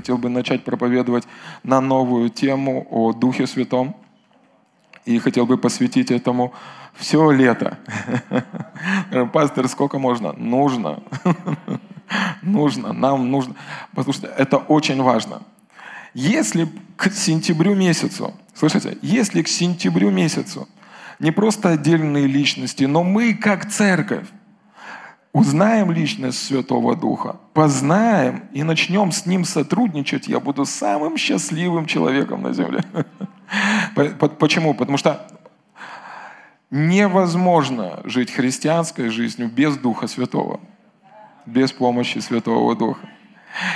хотел бы начать проповедовать на новую тему о Духе Святом. И хотел бы посвятить этому все лето. Пастор, сколько можно? Нужно. Нужно, нам нужно. Потому что это очень важно. Если к сентябрю месяцу, слышите, если к сентябрю месяцу не просто отдельные личности, но мы как церковь узнаем личность Святого Духа, познаем и начнем с Ним сотрудничать, я буду самым счастливым человеком на земле. Почему? Потому что невозможно жить христианской жизнью без Духа Святого, без помощи Святого Духа.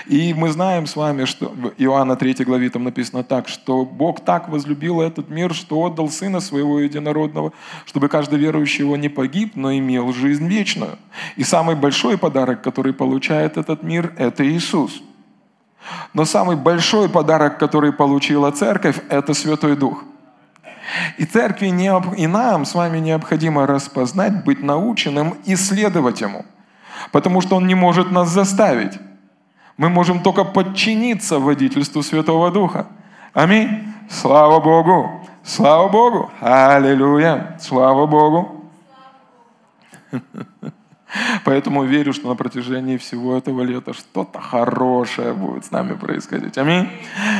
И мы знаем с вами, что в Иоанна 3 главе там написано так, что Бог так возлюбил этот мир, что отдал Сына Своего Единородного, чтобы каждый верующий его не погиб, но имел жизнь вечную. И самый большой подарок, который получает этот мир, это Иисус. Но самый большой подарок, который получила церковь, это Святой Дух. И церкви не, и нам с вами необходимо распознать, быть наученным, исследовать Ему. Потому что Он не может нас заставить. Мы можем только подчиниться водительству Святого Духа. Аминь. Слава Богу. Слава Богу. Аллилуйя. Слава Богу. Поэтому верю, что на протяжении всего этого лета что-то хорошее будет с нами происходить. Аминь.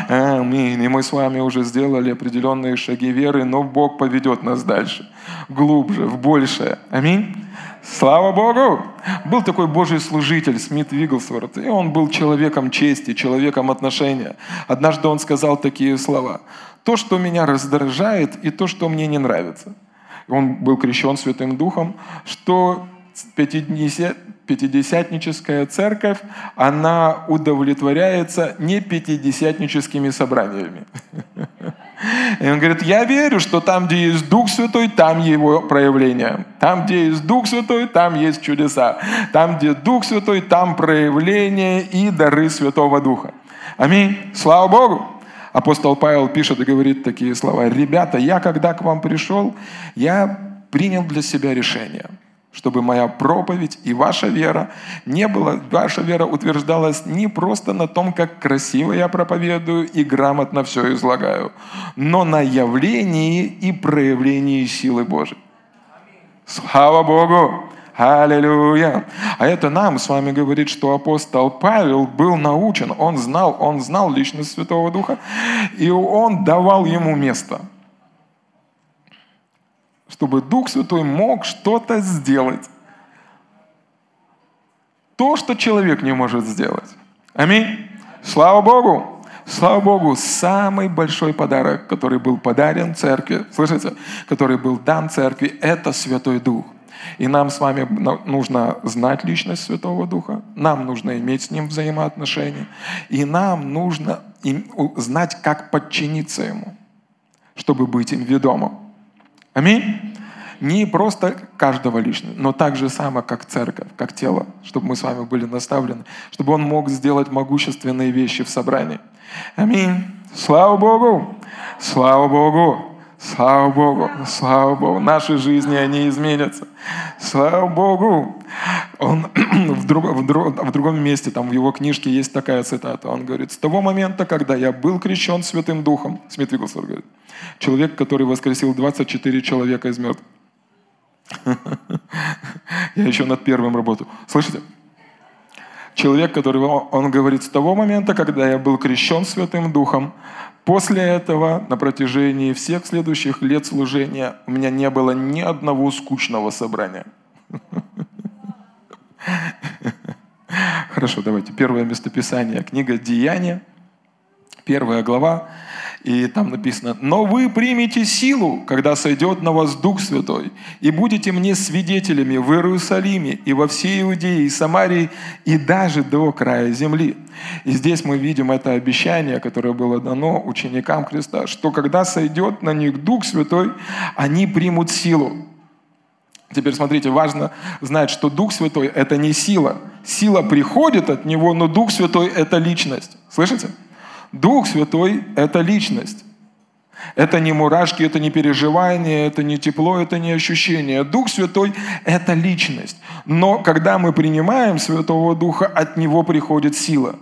Аминь. И мы с вами уже сделали определенные шаги веры, но Бог поведет нас дальше, глубже, в большее. Аминь. Слава Богу! Был такой Божий служитель Смит Вигглсворт, и он был человеком чести, человеком отношения. Однажды он сказал такие слова. «То, что меня раздражает, и то, что мне не нравится». Он был крещен Святым Духом, что пятидесятническая церковь, она удовлетворяется не пятидесятническими собраниями. И он говорит, я верю, что там, где есть Дух Святой, там его проявление. Там, где есть Дух Святой, там есть чудеса. Там, где Дух Святой, там проявление и дары Святого Духа. Аминь. Слава Богу. Апостол Павел пишет и говорит такие слова. Ребята, я когда к вам пришел, я принял для себя решение – чтобы моя проповедь и ваша вера не была, ваша вера утверждалась не просто на том, как красиво я проповедую и грамотно все излагаю, но на явлении и проявлении силы Божьей. Слава Богу! Аллилуйя! А это нам с вами говорит, что апостол Павел был научен, он знал, он знал личность Святого Духа, и он давал ему место – чтобы Дух Святой мог что-то сделать. То, что человек не может сделать. Аминь. Слава Богу. Слава Богу, самый большой подарок, который был подарен церкви, слышите, который был дан церкви, это Святой Дух. И нам с вами нужно знать личность Святого Духа, нам нужно иметь с Ним взаимоотношения, и нам нужно знать, как подчиниться Ему, чтобы быть им ведомым. Аминь. Не просто каждого лично, но так же само, как церковь, как тело, чтобы мы с вами были наставлены, чтобы Он мог сделать могущественные вещи в собрании. Аминь. Слава Богу! Слава Богу! Слава Богу, слава Богу, наши жизни, они изменятся. Слава Богу. Он в, друг, в, друг, в другом месте, там в его книжке есть такая цитата. Он говорит, с того момента, когда я был крещен Святым Духом, Смит Вигглсворт говорит, человек, который воскресил 24 человека из мертвых. Я еще над первым работаю. Слышите? Человек, который, он говорит, с того момента, когда я был крещен Святым Духом, после этого, на протяжении всех следующих лет служения, у меня не было ни одного скучного собрания. Хорошо, давайте. Первое местописание. Книга «Деяния», первая глава. И там написано, «Но вы примете силу, когда сойдет на вас Дух Святой, и будете мне свидетелями в Иерусалиме и во всей Иудее и Самарии, и даже до края земли». И здесь мы видим это обещание, которое было дано ученикам Христа, что когда сойдет на них Дух Святой, они примут силу. Теперь смотрите, важно знать, что Дух Святой – это не сила. Сила приходит от Него, но Дух Святой – это личность. Слышите? Дух Святой – это личность. Это не мурашки, это не переживание, это не тепло, это не ощущение. Дух Святой – это личность. Но когда мы принимаем Святого Духа, от Него приходит сила.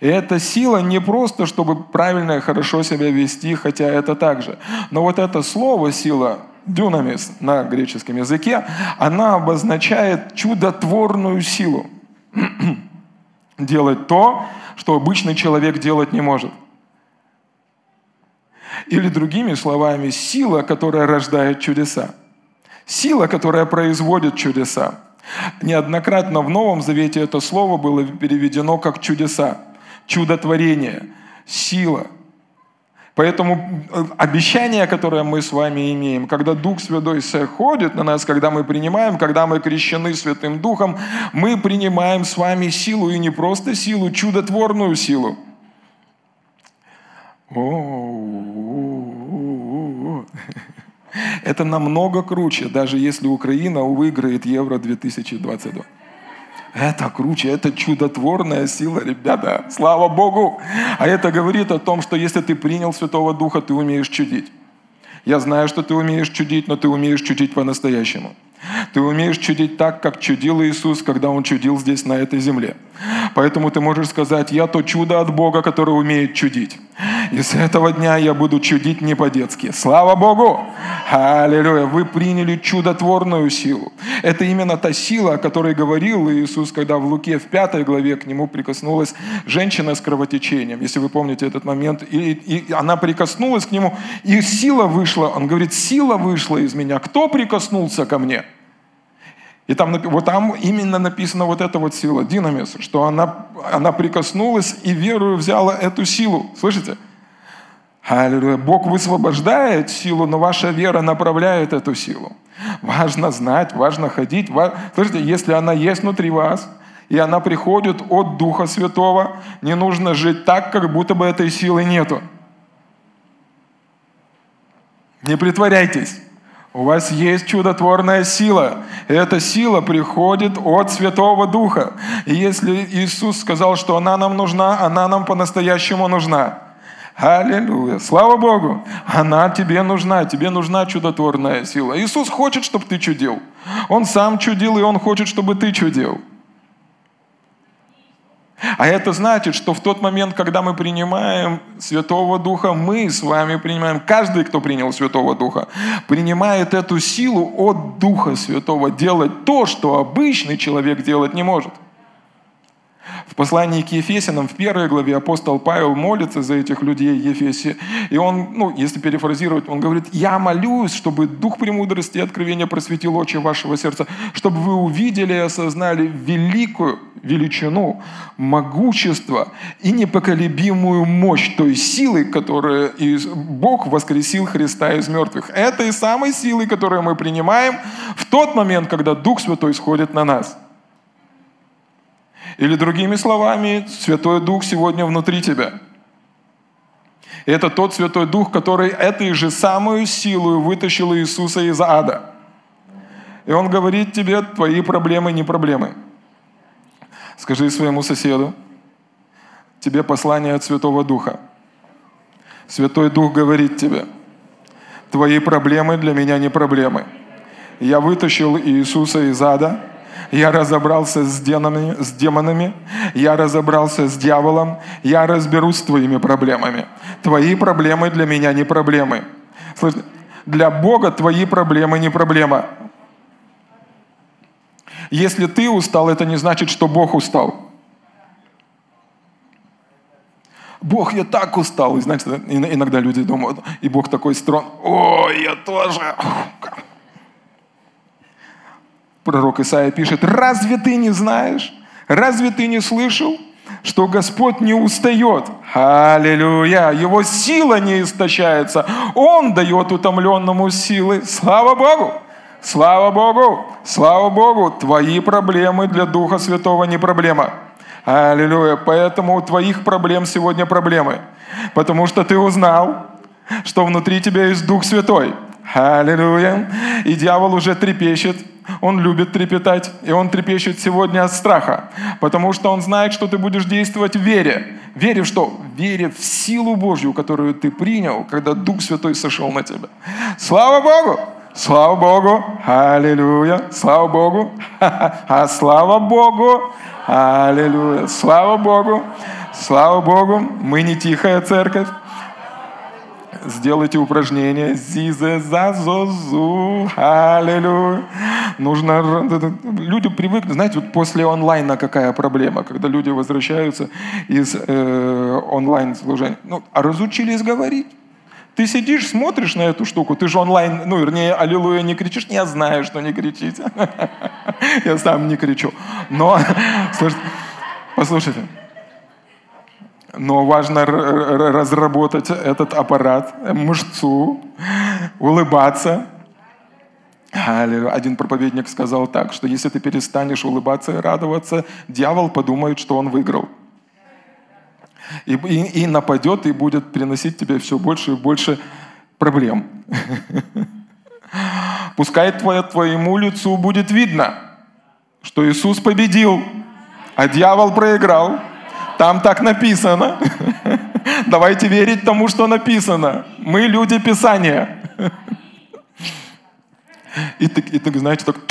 И эта сила не просто, чтобы правильно и хорошо себя вести, хотя это также. Но вот это слово «сила», дюнамис на греческом языке, она обозначает чудотворную силу. Делать то, что обычный человек делать не может. Или другими словами, сила, которая рождает чудеса. Сила, которая производит чудеса. Неоднократно в Новом Завете это слово было переведено как чудеса, чудотворение, сила. Поэтому э, обещание, которое мы с вами имеем, когда Дух Святой сходит на нас, когда мы принимаем, когда мы крещены Святым Духом, мы принимаем с вами силу, и не просто силу, чудотворную силу. Это намного круче, даже если Украина выиграет Евро 2022. Это круче, это чудотворная сила, ребята. Слава Богу! А это говорит о том, что если ты принял Святого Духа, ты умеешь чудить. Я знаю, что ты умеешь чудить, но ты умеешь чудить по-настоящему. Ты умеешь чудить так, как чудил Иисус, когда Он чудил здесь, на этой земле. Поэтому ты можешь сказать, я то чудо от Бога, которое умеет чудить. И с этого дня я буду чудить не по-детски. Слава Богу! Аллилуйя! Вы приняли чудотворную силу. Это именно та сила, о которой говорил Иисус, когда в Луке в пятой главе к нему прикоснулась женщина с кровотечением. Если вы помните этот момент. И, и она прикоснулась к нему, и сила вышла. Он говорит, сила вышла из меня. Кто прикоснулся ко мне? И там, вот там именно написана вот эта вот сила, динамис, что она, она прикоснулась и верою взяла эту силу. Слышите? Аллилуйя. Бог высвобождает силу, но ваша вера направляет эту силу. Важно знать, важно ходить. Слышите, если она есть внутри вас, и она приходит от Духа Святого, не нужно жить так, как будто бы этой силы нету. Не притворяйтесь. У вас есть чудотворная сила. Эта сила приходит от Святого Духа. И если Иисус сказал, что она нам нужна, она нам по-настоящему нужна. Аллилуйя. Слава Богу. Она тебе нужна. Тебе нужна чудотворная сила. Иисус хочет, чтобы ты чудил. Он сам чудил, и Он хочет, чтобы ты чудил. А это значит, что в тот момент, когда мы принимаем Святого Духа, мы с вами принимаем, каждый, кто принял Святого Духа, принимает эту силу от Духа Святого делать то, что обычный человек делать не может. В послании к Ефесянам, в первой главе, апостол Павел молится за этих людей Ефесе. И он, ну, если перефразировать, он говорит, я молюсь, чтобы Дух премудрости и откровения просветил очи вашего сердца, чтобы вы увидели и осознали великую величину, могущество и непоколебимую мощь той силы, которую Бог воскресил Христа из мертвых. Этой самой силы, которую мы принимаем в тот момент, когда Дух Святой сходит на нас – или другими словами, Святой Дух сегодня внутри тебя. Это тот Святой Дух, который этой же самую силу вытащил Иисуса из ада. И Он говорит тебе, твои проблемы не проблемы. Скажи своему соседу, тебе послание от Святого Духа. Святой Дух говорит тебе, твои проблемы для меня не проблемы. Я вытащил Иисуса из ада – я разобрался с демонами, с демонами, я разобрался с дьяволом, я разберусь с твоими проблемами. Твои проблемы для меня не проблемы. Слышь, для Бога твои проблемы не проблема. Если ты устал, это не значит, что Бог устал. Бог, я так устал. И знаете, иногда люди думают, и Бог такой строн, ой, я тоже пророк Исаия пишет, разве ты не знаешь, разве ты не слышал, что Господь не устает. Аллилуйя! Его сила не истощается. Он дает утомленному силы. Слава Богу! Слава Богу! Слава Богу! Твои проблемы для Духа Святого не проблема. Аллилуйя! Поэтому у твоих проблем сегодня проблемы. Потому что ты узнал, что внутри тебя есть Дух Святой. Аллилуйя! И дьявол уже трепещет, он любит трепетать, и он трепещет сегодня от страха, потому что он знает, что ты будешь действовать в вере. Вере в что? Вере в силу Божью, которую ты принял, когда Дух Святой сошел на тебя. Слава Богу! Слава Богу! Аллилуйя! Слава Богу! А слава Богу! Аллилуйя! Слава Богу! Слава Богу, мы не тихая церковь. Сделайте упражнение. Зизе зазозу. Аллилуйя. Нужно... Люди привыкли... Знаете, вот после онлайна какая проблема, когда люди возвращаются из э, онлайн-служения. Ну, а разучились говорить. Ты сидишь, смотришь на эту штуку, ты же онлайн, ну, вернее, аллилуйя не кричишь. Я знаю, что не кричите. Я сам не кричу. Но, послушайте, но важно разработать этот аппарат, мышцу, улыбаться. Один проповедник сказал так, что если ты перестанешь улыбаться и радоваться, дьявол подумает, что он выиграл. И, и, и нападет, и будет приносить тебе все больше и больше проблем. Пускай твое, твоему лицу будет видно, что Иисус победил, а дьявол проиграл. Там так написано. Давайте верить тому, что написано. Мы люди Писания. И ты, и ты знаете, так...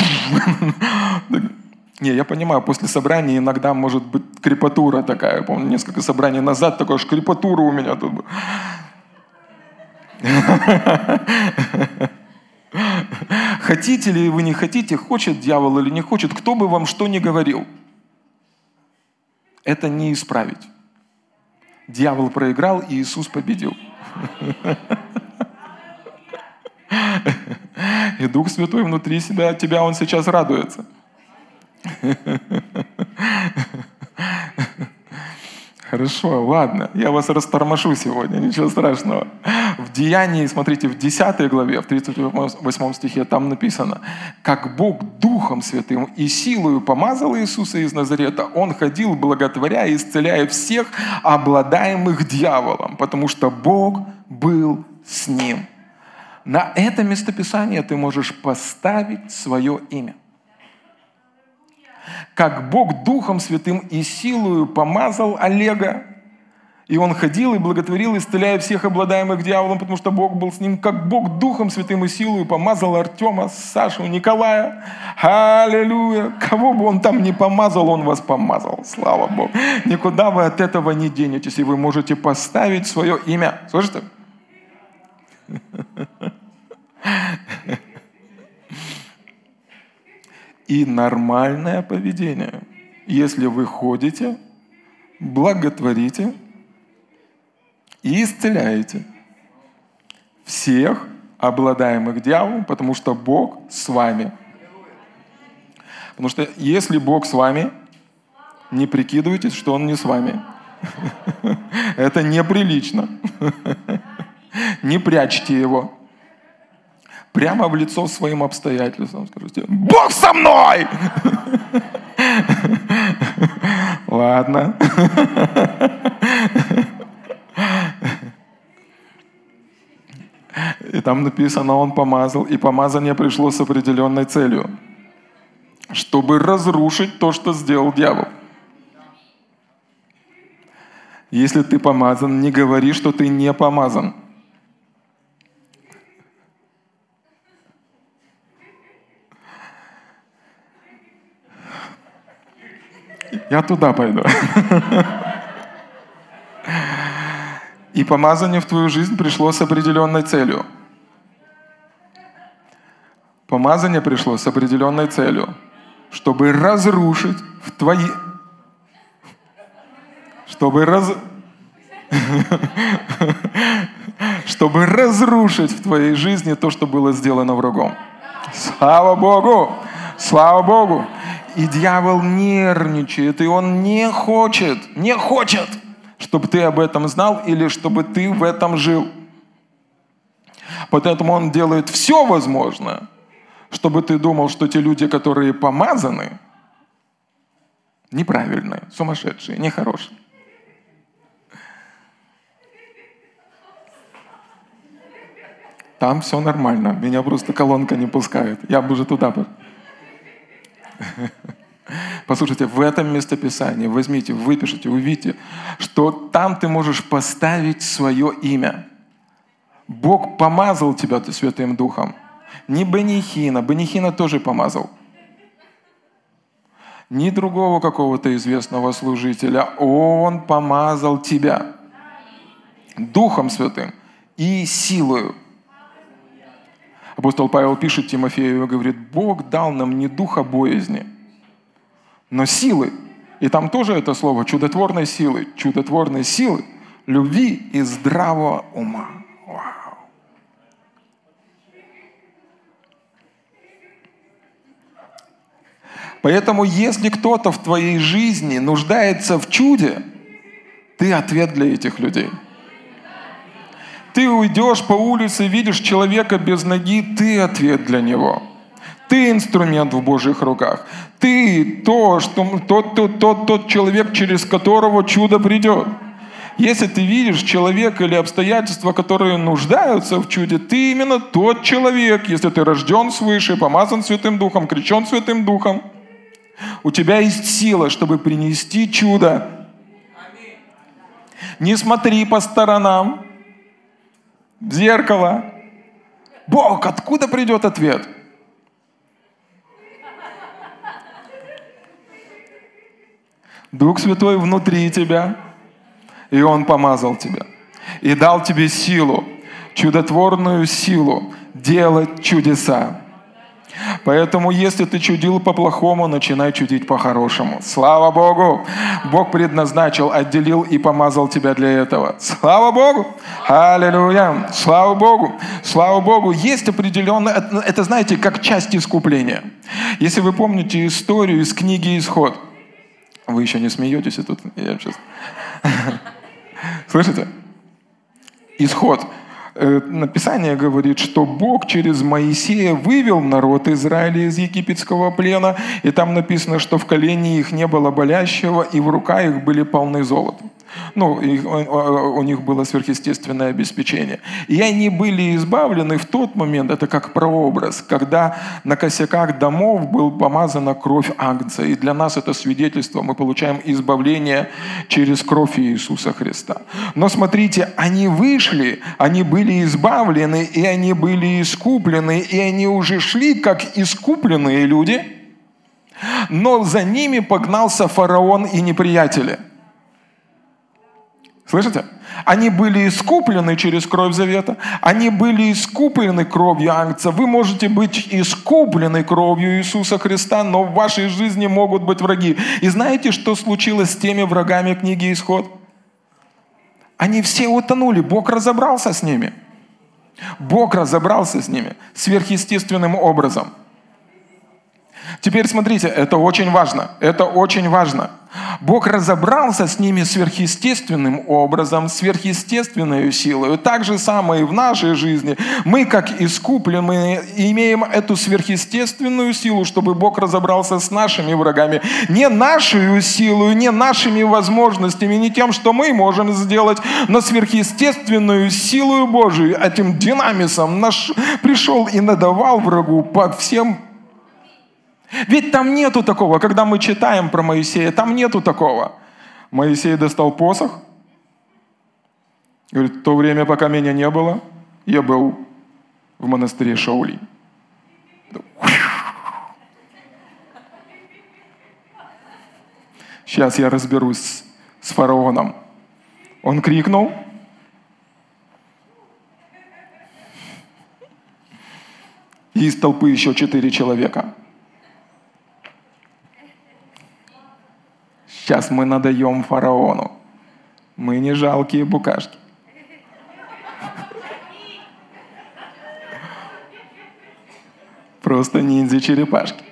Не, я понимаю, после собрания иногда может быть крепатура такая. Я помню, несколько собраний назад такая аж крепатура у меня тут была. Хотите ли вы не хотите, хочет дьявол или не хочет, кто бы вам что ни говорил – это не исправить. Дьявол проиграл, и Иисус победил. И Дух Святой внутри себя, тебя, Он сейчас радуется. Хорошо, ладно, я вас растормошу сегодня, ничего страшного. В Деянии, смотрите, в 10 главе, в 38 стихе, там написано, как Бог Духом Святым и силою помазал Иисуса из Назарета, Он ходил, благотворя и исцеляя всех, обладаемых дьяволом, потому что Бог был с ним. На это местописание ты можешь поставить свое имя как Бог Духом Святым и силою помазал Олега. И он ходил и благотворил, исцеляя всех обладаемых дьяволом, потому что Бог был с ним, как Бог Духом Святым и силою помазал Артема, Сашу, Николая. Аллилуйя! Кого бы он там не помазал, он вас помазал. Слава Богу! Никуда вы от этого не денетесь, и вы можете поставить свое имя. Слышите? И нормальное поведение. Если вы ходите, благотворите и исцеляете всех обладаемых дьяволом, потому что Бог с вами. Потому что если Бог с вами, не прикидывайтесь, что Он не с вами. Это неприлично. Не прячьте Его прямо в лицо своим обстоятельствам скажите, Бог со мной! Ладно. И там написано, он помазал, и помазание пришло с определенной целью, чтобы разрушить то, что сделал дьявол. Если ты помазан, не говори, что ты не помазан. Я туда пойду. И помазание в твою жизнь пришло с определенной целью. Помазание пришло с определенной целью, чтобы разрушить в твои... Чтобы раз... чтобы разрушить в твоей жизни то, что было сделано врагом. Слава Богу! Слава Богу! И дьявол нервничает, и он не хочет, не хочет, чтобы ты об этом знал или чтобы ты в этом жил. Поэтому он делает все возможное, чтобы ты думал, что те люди, которые помазаны, неправильные, сумасшедшие, нехорошие. Там все нормально. Меня просто колонка не пускает. Я бы уже туда бы. Послушайте, в этом местописании возьмите, выпишите, увидите, что там ты можешь поставить свое имя. Бог помазал тебя Святым Духом. Не Бенихина, Бенихина тоже помазал. ни другого какого-то известного служителя. Он помазал тебя Духом Святым и силою. Апостол Павел пишет Тимофею и говорит, Бог дал нам не духа боязни, но силы. И там тоже это слово чудотворной силы, чудотворной силы, любви и здравого ума. Вау. Поэтому, если кто-то в твоей жизни нуждается в чуде, ты ответ для этих людей. Ты уйдешь по улице, видишь человека без ноги, ты ответ для него. Ты инструмент в Божьих руках. Ты то, что, тот, тот, тот, тот человек, через которого чудо придет. Если ты видишь человека или обстоятельства, которые нуждаются в чуде, ты именно тот человек, если ты рожден свыше, помазан Святым Духом, крещен Святым Духом. У тебя есть сила, чтобы принести чудо. Не смотри по сторонам, в зеркало. Бог, откуда придет ответ? Дух Святой внутри тебя, и Он помазал тебя. И дал тебе силу, чудотворную силу делать чудеса. Поэтому, если ты чудил по-плохому, начинай чудить по-хорошему. Слава Богу! Бог предназначил, отделил и помазал тебя для этого. Слава Богу! Аллилуйя! Слава Богу! Слава Богу! Есть определенное... Это, знаете, как часть искупления. Если вы помните историю из книги «Исход», вы еще не смеетесь, и тут я сейчас... Слышите? Исход. Э, написание говорит, что Бог через Моисея вывел народ Израиля из египетского плена, и там написано, что в колене их не было болящего, и в руках их были полны золота. Ну, у них было сверхъестественное обеспечение. И они были избавлены в тот момент, это как прообраз, когда на косяках домов был помазана кровь Агнца. И для нас это свидетельство, мы получаем избавление через кровь Иисуса Христа. Но смотрите, они вышли, они были избавлены, и они были искуплены, и они уже шли как искупленные люди, но за ними погнался фараон и неприятели – Слышите? Они были искуплены через кровь завета. Они были искуплены кровью Агнца. Вы можете быть искуплены кровью Иисуса Христа, но в вашей жизни могут быть враги. И знаете, что случилось с теми врагами книги Исход? Они все утонули. Бог разобрался с ними. Бог разобрался с ними сверхъестественным образом. Теперь смотрите, это очень важно. Это очень важно. Бог разобрался с ними сверхъестественным образом, сверхъестественной силой. Так же самое и в нашей жизни. Мы, как искупленные, имеем эту сверхъестественную силу, чтобы Бог разобрался с нашими врагами. Не нашу силу, не нашими возможностями, не тем, что мы можем сделать, но сверхъестественную силу Божию, этим динамисом наш пришел и надавал врагу по всем ведь там нету такого, когда мы читаем про Моисея, там нету такого. Моисей достал посох, говорит, в то время, пока меня не было, я был в монастыре Шаулинь. Сейчас я разберусь с фараоном. Он крикнул. И из толпы еще четыре человека. Сейчас мы надаем фараону. Мы не жалкие букашки. Просто ниндзя-черепашки.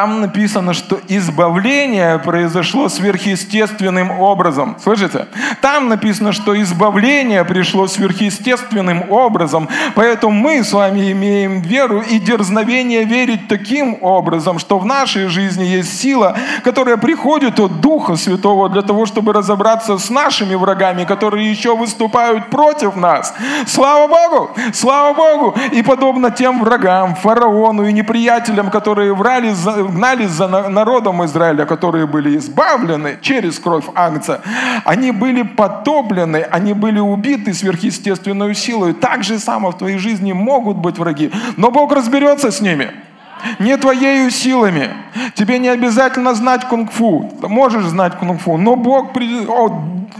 Там написано, что избавление произошло сверхъестественным образом. Слышите? Там написано, что избавление пришло сверхъестественным образом. Поэтому мы с вами имеем веру и дерзновение верить таким образом, что в нашей жизни есть сила, которая приходит от Духа Святого для того, чтобы разобраться с нашими врагами, которые еще выступают против нас. Слава Богу! Слава Богу! И подобно тем врагам, фараону и неприятелям, которые врали, гнались за народом Израиля, которые были избавлены через кровь Агнца, они были потоплены, они были убиты сверхъестественной силой. Так же само в твоей жизни могут быть враги, но Бог разберется с ними не твоею силами. Тебе не обязательно знать кунг-фу. Можешь знать кунг-фу, но Бог придет,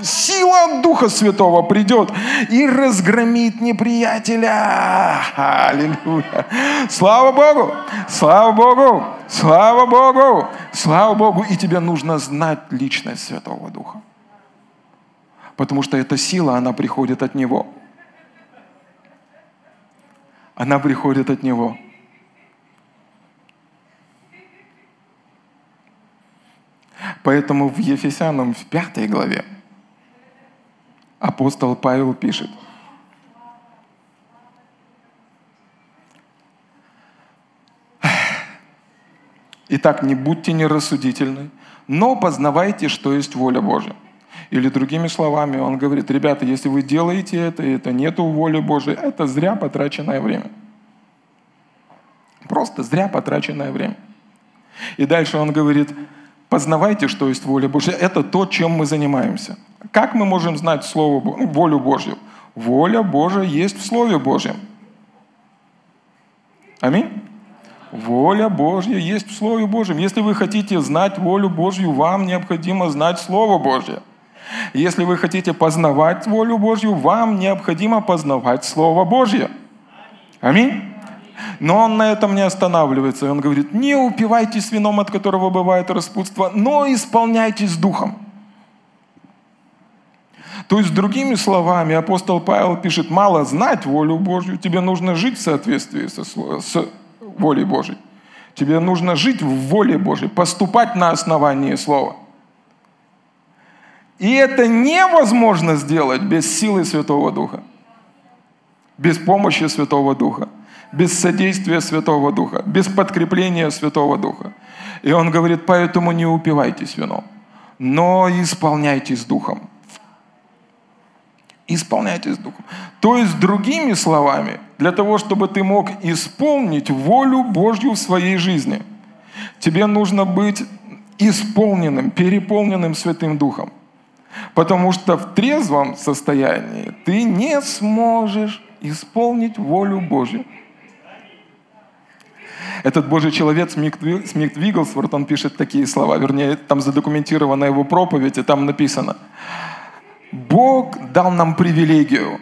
сила Духа Святого придет и разгромит неприятеля. Аллилуйя. Слава Богу! Слава Богу! Слава Богу! Слава Богу! И тебе нужно знать личность Святого Духа. Потому что эта сила, она приходит от Него. Она приходит от Него. Поэтому в Ефесянам в пятой главе апостол Павел пишет, Итак, не будьте нерассудительны, но познавайте, что есть воля Божья. Или другими словами, он говорит, ребята, если вы делаете это, и это нету воли Божьей, это зря потраченное время. Просто зря потраченное время. И дальше он говорит, Познавайте, что есть воля Божья. Это то, чем мы занимаемся. Как мы можем знать Слово, ну, волю Божью? Воля Божья есть в Слове Божьем. Аминь. Воля Божья есть в Слове Божьем. Если вы хотите знать волю Божью, вам необходимо знать Слово Божье. Если вы хотите познавать волю Божью, вам необходимо познавать Слово Божье. Аминь. Но он на этом не останавливается. И он говорит, не упивайтесь вином, от которого бывает распутство, но исполняйтесь духом. То есть, другими словами, апостол Павел пишет, мало знать волю Божью, тебе нужно жить в соответствии со, с волей Божьей. Тебе нужно жить в воле Божьей, поступать на основании Слова. И это невозможно сделать без силы Святого Духа, без помощи Святого Духа без содействия Святого Духа, без подкрепления Святого Духа. И он говорит, поэтому не упивайтесь вином, но исполняйтесь Духом. Исполняйтесь Духом. То есть, другими словами, для того, чтобы ты мог исполнить волю Божью в своей жизни, тебе нужно быть исполненным, переполненным Святым Духом. Потому что в трезвом состоянии ты не сможешь исполнить волю Божью. Этот Божий человек Смит Вигглсворт, он пишет такие слова, вернее, там задокументирована его проповедь, и там написано, Бог дал нам привилегию,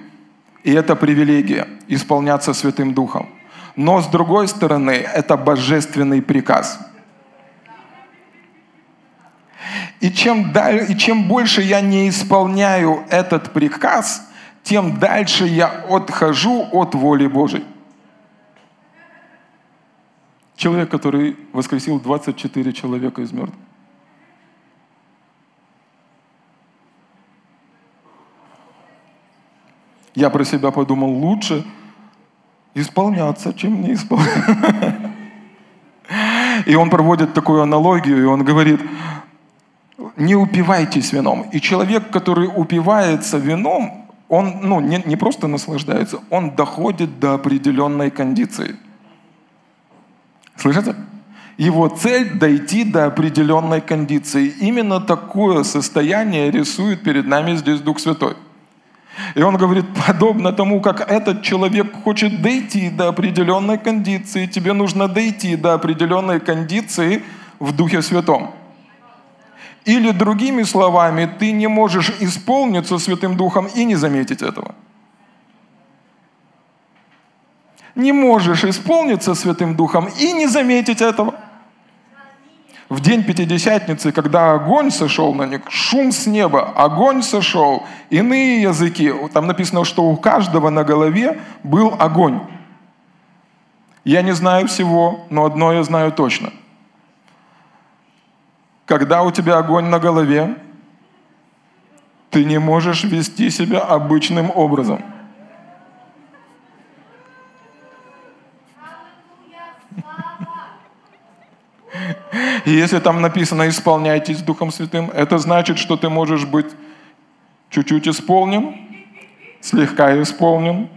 и это привилегия исполняться Святым Духом. Но с другой стороны, это божественный приказ. И чем, даль, и чем больше я не исполняю этот приказ, тем дальше я отхожу от воли Божьей. Человек, который воскресил 24 человека из мертвых. Я про себя подумал, лучше исполняться, чем не исполняться. И он проводит такую аналогию, и он говорит, не упивайтесь вином. И человек, который упивается вином, он ну, не, не просто наслаждается, он доходит до определенной кондиции – Слышите? Его цель – дойти до определенной кондиции. Именно такое состояние рисует перед нами здесь Дух Святой. И он говорит, подобно тому, как этот человек хочет дойти до определенной кондиции, тебе нужно дойти до определенной кондиции в Духе Святом. Или другими словами, ты не можешь исполниться Святым Духом и не заметить этого – не можешь исполниться Святым Духом и не заметить этого. В день Пятидесятницы, когда огонь сошел на них, шум с неба, огонь сошел, иные языки. Там написано, что у каждого на голове был огонь. Я не знаю всего, но одно я знаю точно. Когда у тебя огонь на голове, ты не можешь вести себя обычным образом – И если там написано «исполняйтесь Духом Святым», это значит, что ты можешь быть чуть-чуть исполнен, слегка исполнен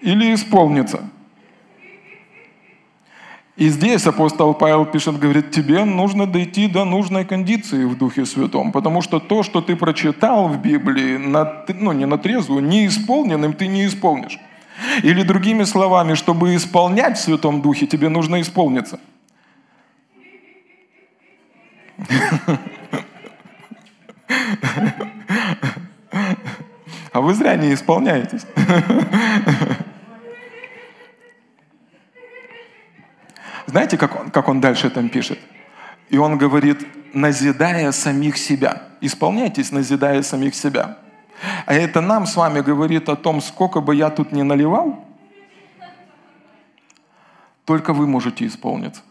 или исполниться. И здесь апостол Павел пишет, говорит, тебе нужно дойти до нужной кондиции в Духе Святом, потому что то, что ты прочитал в Библии, на, ну не на трезвую, не исполненным ты не исполнишь. Или другими словами, чтобы исполнять в Святом Духе, тебе нужно исполниться. А вы зря не исполняетесь. Знаете, как он, как он дальше там пишет? И он говорит, назидая самих себя. Исполняйтесь, назидая самих себя. А это нам с вами говорит о том, сколько бы я тут ни наливал, только вы можете исполниться.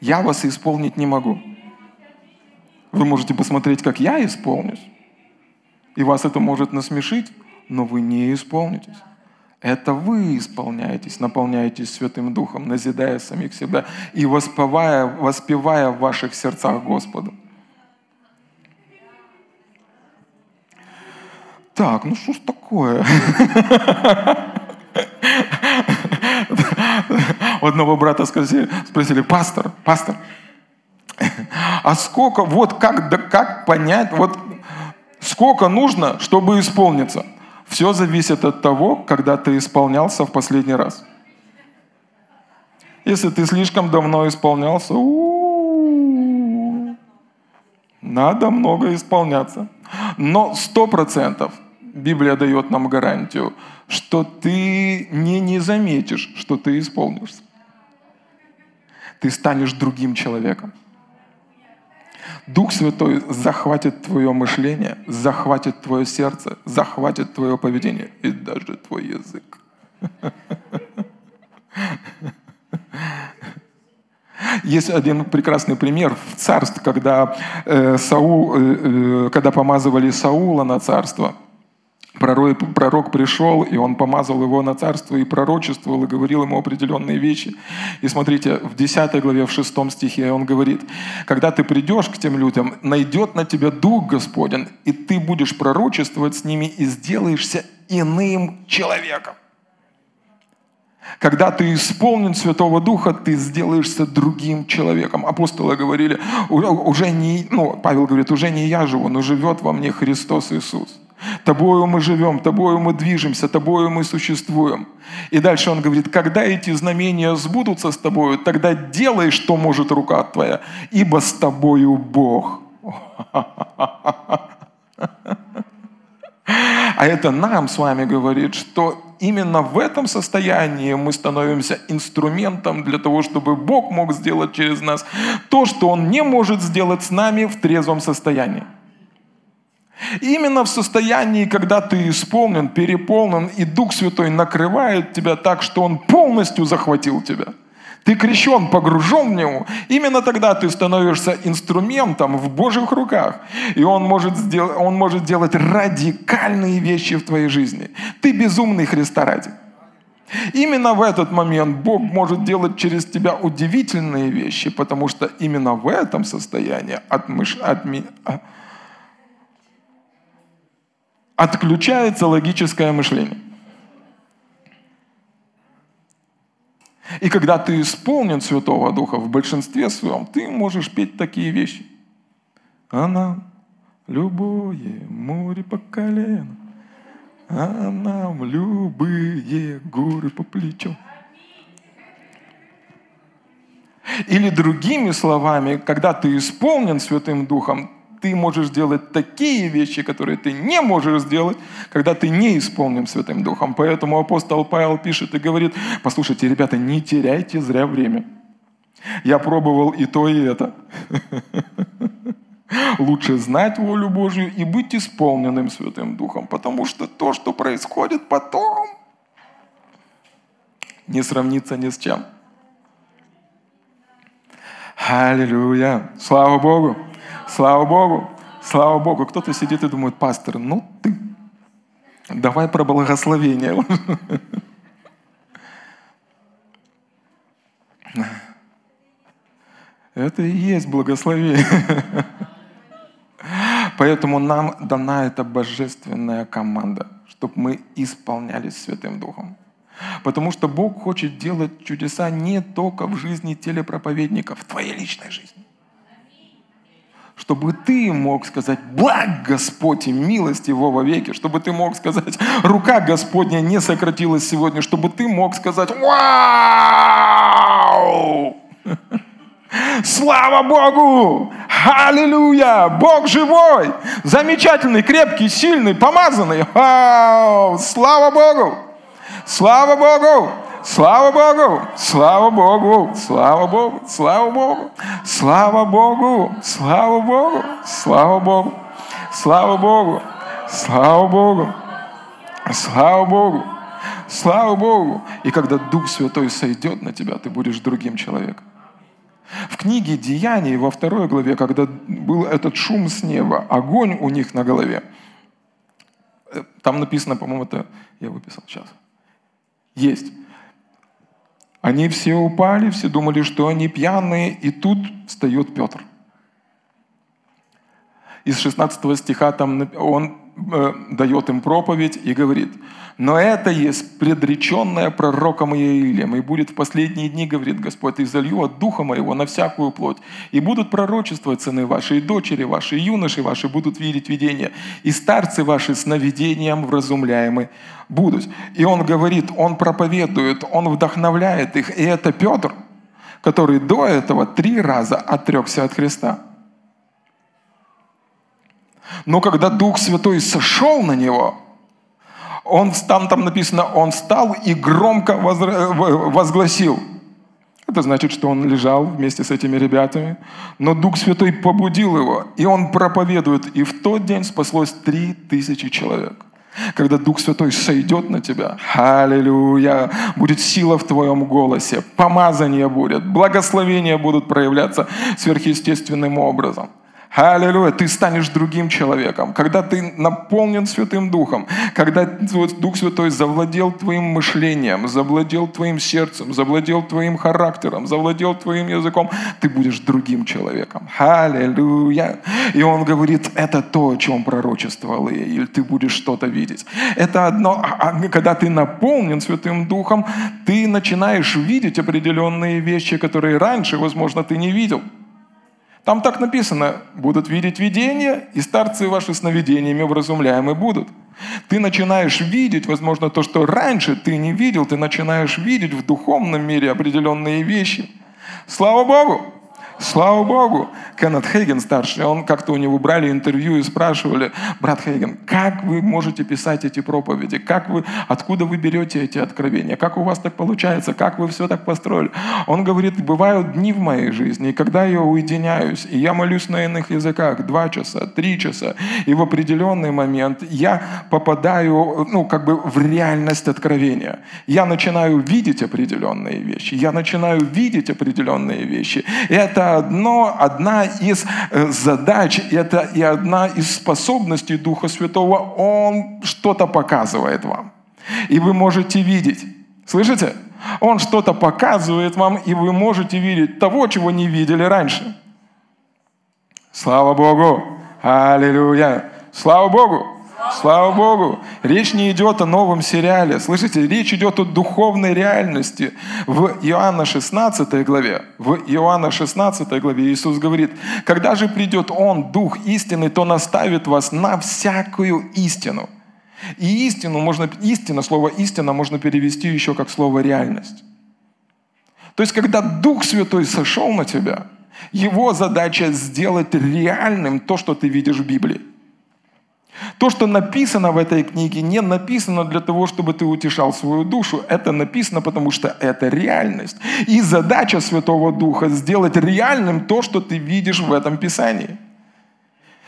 Я вас исполнить не могу. Вы можете посмотреть, как я исполнюсь, и вас это может насмешить, но вы не исполнитесь. Это вы исполняетесь, наполняетесь Святым Духом, назидая самих себя и воспевая, воспевая в ваших сердцах Господа. Так, ну что ж такое? У одного брата спросили, спросили, пастор, пастор, а сколько, вот как, да, как понять, вот сколько нужно, чтобы исполниться? Все зависит от того, когда ты исполнялся в последний раз. Если ты слишком давно исполнялся, надо много исполняться. Но сто процентов Библия дает нам гарантию, что ты не, не заметишь, что ты исполнишься. Ты станешь другим человеком. Дух Святой захватит твое мышление, захватит твое сердце, захватит твое поведение и даже твой язык. Есть один прекрасный пример в царстве, когда, э, Саул, э, э, когда помазывали Саула на царство – Пророк, пришел, и он помазал его на царство и пророчествовал, и говорил ему определенные вещи. И смотрите, в 10 главе, в 6 стихе он говорит, когда ты придешь к тем людям, найдет на тебя Дух Господень, и ты будешь пророчествовать с ними и сделаешься иным человеком. Когда ты исполнен Святого Духа, ты сделаешься другим человеком. Апостолы говорили, уже не, ну, Павел говорит, уже не я живу, но живет во мне Христос Иисус. Тобою мы живем, тобою мы движемся, тобою мы существуем. И дальше он говорит, когда эти знамения сбудутся с тобою, тогда делай, что может рука твоя, ибо с тобою Бог. А это нам с вами говорит, что именно в этом состоянии мы становимся инструментом для того, чтобы Бог мог сделать через нас то, что Он не может сделать с нами в трезвом состоянии. Именно в состоянии, когда ты исполнен, переполнен, и Дух Святой накрывает тебя так, что Он полностью захватил тебя. Ты крещен, погружен в Него. Именно тогда ты становишься инструментом в Божьих руках. И Он может, сделать, он может делать радикальные вещи в твоей жизни. Ты безумный Христа ради. Именно в этот момент Бог может делать через тебя удивительные вещи, потому что именно в этом состоянии от, мыш... от, отключается логическое мышление. И когда ты исполнен Святого Духа в большинстве своем, ты можешь петь такие вещи. А нам любое море по колено, а нам любые горы по плечу. Или другими словами, когда ты исполнен Святым Духом, ты можешь делать такие вещи, которые ты не можешь сделать, когда ты не исполнен Святым Духом. Поэтому апостол Павел пишет и говорит, послушайте, ребята, не теряйте зря время. Я пробовал и то, и это. Лучше знать волю Божью и быть исполненным Святым Духом, потому что то, что происходит потом, не сравнится ни с чем. Аллилуйя! Слава Богу! Слава Богу. Слава Богу. Кто-то сидит и думает, пастор, ну ты, давай про благословение. Это и есть благословение. Поэтому нам дана эта божественная команда, чтобы мы исполнялись Святым Духом. Потому что Бог хочет делать чудеса не только в жизни телепроповедников, в твоей личной жизни. Чтобы ты мог сказать, благ Господь и милость Его во веки. Чтобы ты мог сказать, рука Господня не сократилась сегодня. Чтобы ты мог сказать, вау! Слава Богу! Аллилуйя! Бог живой! Замечательный, крепкий, сильный, помазанный. Вау! Слава Богу! Слава Богу! Слава Богу! Слава Богу! Слава Богу! Слава Богу! Слава Богу! Слава Богу! Слава Богу! Слава Богу! Слава Богу! Слава Богу! Слава Богу! И когда Дух Святой сойдет на тебя, ты будешь другим человеком. В книге Деяний во второй главе, когда был этот шум с неба, огонь у них на голове, э, там написано, по-моему, это я выписал сейчас. Есть. Они все упали, все думали, что они пьяные, и тут встает Петр. Из 16 стиха там он э, дает им проповедь и говорит, но это есть предреченное пророком Иаилем, и будет в последние дни, говорит Господь, и залью от Духа Моего на всякую плоть, и будут пророчествовать сыны ваши, и дочери ваши, и юноши ваши будут видеть видения, и старцы ваши сновидением вразумляемы будут. И он говорит, он проповедует, он вдохновляет их, и это Петр, который до этого три раза отрекся от Христа. Но когда Дух Святой сошел на него – он, там, там написано, он встал и громко возгласил. Это значит, что он лежал вместе с этими ребятами, но Дух Святой побудил его, и он проповедует. И в тот день спаслось три тысячи человек. Когда Дух Святой сойдет на тебя, аллилуйя, будет сила в твоем голосе, помазание будет, благословения будут проявляться сверхъестественным образом – Аллилуйя, ты станешь другим человеком. Когда ты наполнен Святым Духом, когда Дух Святой завладел твоим мышлением, завладел твоим сердцем, завладел твоим характером, завладел твоим языком, ты будешь другим человеком. Аллилуйя. И он говорит, это то, о чем пророчествовал или ты будешь что-то видеть. Это одно, а, а, когда ты наполнен Святым Духом, ты начинаешь видеть определенные вещи, которые раньше, возможно, ты не видел. Там так написано, будут видеть видения, и старцы ваши сновидениями вразумляемы будут. Ты начинаешь видеть, возможно, то, что раньше ты не видел, ты начинаешь видеть в духовном мире определенные вещи. Слава Богу! Слава Богу, Кеннет Хейген старший, он как-то у него брали интервью и спрашивали, брат Хейген, как вы можете писать эти проповеди? Как вы, откуда вы берете эти откровения? Как у вас так получается? Как вы все так построили? Он говорит, бывают дни в моей жизни, когда я уединяюсь, и я молюсь на иных языках два часа, три часа, и в определенный момент я попадаю, ну, как бы в реальность откровения. Я начинаю видеть определенные вещи, я начинаю видеть определенные вещи. И одно, одна из э, задач, это и одна из способностей Духа Святого. Он что-то показывает вам. И вы можете видеть. Слышите? Он что-то показывает вам, и вы можете видеть того, чего не видели раньше. Слава Богу! Аллилуйя! Слава Богу! Слава Богу! Речь не идет о новом сериале. Слышите, речь идет о духовной реальности. В Иоанна 16 главе, в Иоанна 16 главе Иисус говорит, когда же придет Он, Дух истины, то наставит вас на всякую истину. И истину можно, истина, слово истина можно перевести еще как слово реальность. То есть, когда Дух Святой сошел на тебя, его задача сделать реальным то, что ты видишь в Библии. То, что написано в этой книге, не написано для того, чтобы ты утешал свою душу. Это написано, потому что это реальность. И задача Святого Духа сделать реальным то, что ты видишь в этом Писании.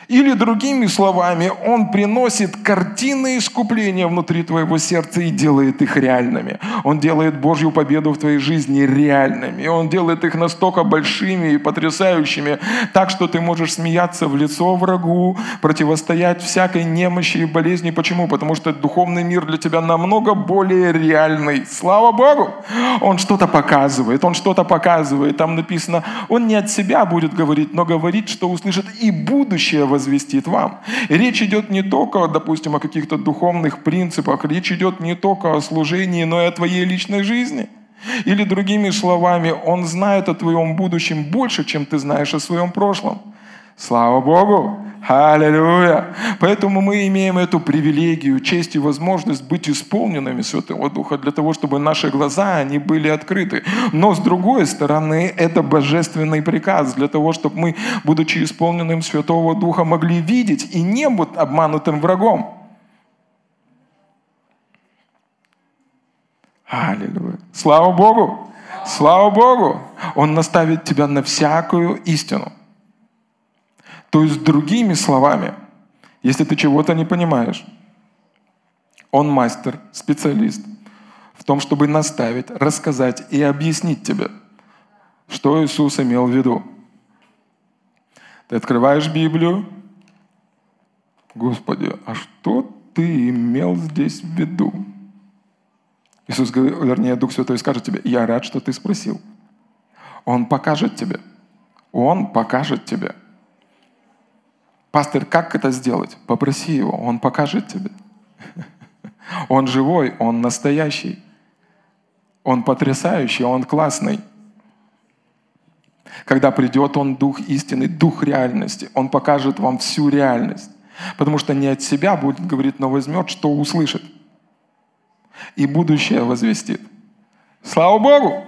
Или другими словами, Он приносит картины искупления внутри твоего сердца и делает их реальными. Он делает Божью победу в твоей жизни реальными. И Он делает их настолько большими и потрясающими, так что ты можешь смеяться в лицо врагу, противостоять всякой немощи и болезни. Почему? Потому что духовный мир для тебя намного более реальный. Слава Богу! Он что-то показывает, Он что-то показывает. Там написано, Он не от себя будет говорить, но говорит, что услышит и будущее возвестит вам. И речь идет не только, допустим, о каких-то духовных принципах, речь идет не только о служении, но и о твоей личной жизни. Или другими словами, Он знает о твоем будущем больше, чем ты знаешь о своем прошлом. Слава Богу! Аллилуйя! Поэтому мы имеем эту привилегию, честь и возможность быть исполненными Святого Духа для того, чтобы наши глаза, они были открыты. Но с другой стороны, это божественный приказ для того, чтобы мы, будучи исполненным Святого Духа, могли видеть и не быть обманутым врагом. Аллилуйя! Слава Богу! Слава Богу! Он наставит тебя на всякую истину. То есть, другими словами, если ты чего-то не понимаешь, он мастер, специалист в том, чтобы наставить, рассказать и объяснить тебе, что Иисус имел в виду. Ты открываешь Библию, Господи, а что ты имел здесь в виду? Иисус, вернее, Дух Святой скажет тебе, я рад, что ты спросил. Он покажет тебе. Он покажет тебе. Пастор, как это сделать? Попроси его, он покажет тебе. Он живой, он настоящий. Он потрясающий, он классный. Когда придет он Дух истины, Дух реальности, он покажет вам всю реальность. Потому что не от себя будет говорить, но возьмет, что услышит. И будущее возвестит. Слава Богу!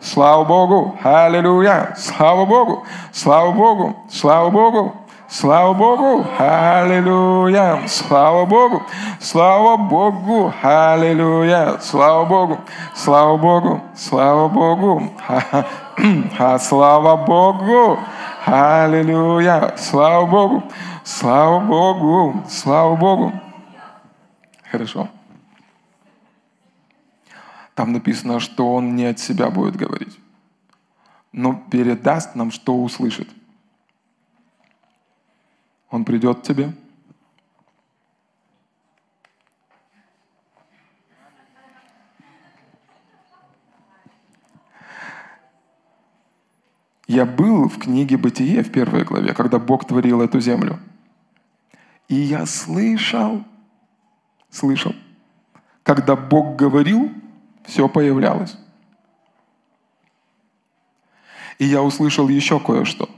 Слава Богу! Аллилуйя! Слава Богу! Слава Богу! Слава Богу! Слава Богу! Аллилуйя! Слава Богу! Слава Богу! Аллилуйя! Слава Богу! Слава Богу! Слава Богу! А слава Богу! Аллилуйя! Слава Богу! Слава Богу! Слава Богу! Хорошо. Там написано, что он не от себя будет говорить, но передаст нам, что услышит. Он придет к тебе. Я был в книге «Бытие» в первой главе, когда Бог творил эту землю. И я слышал, слышал, когда Бог говорил, все появлялось. И я услышал еще кое-что.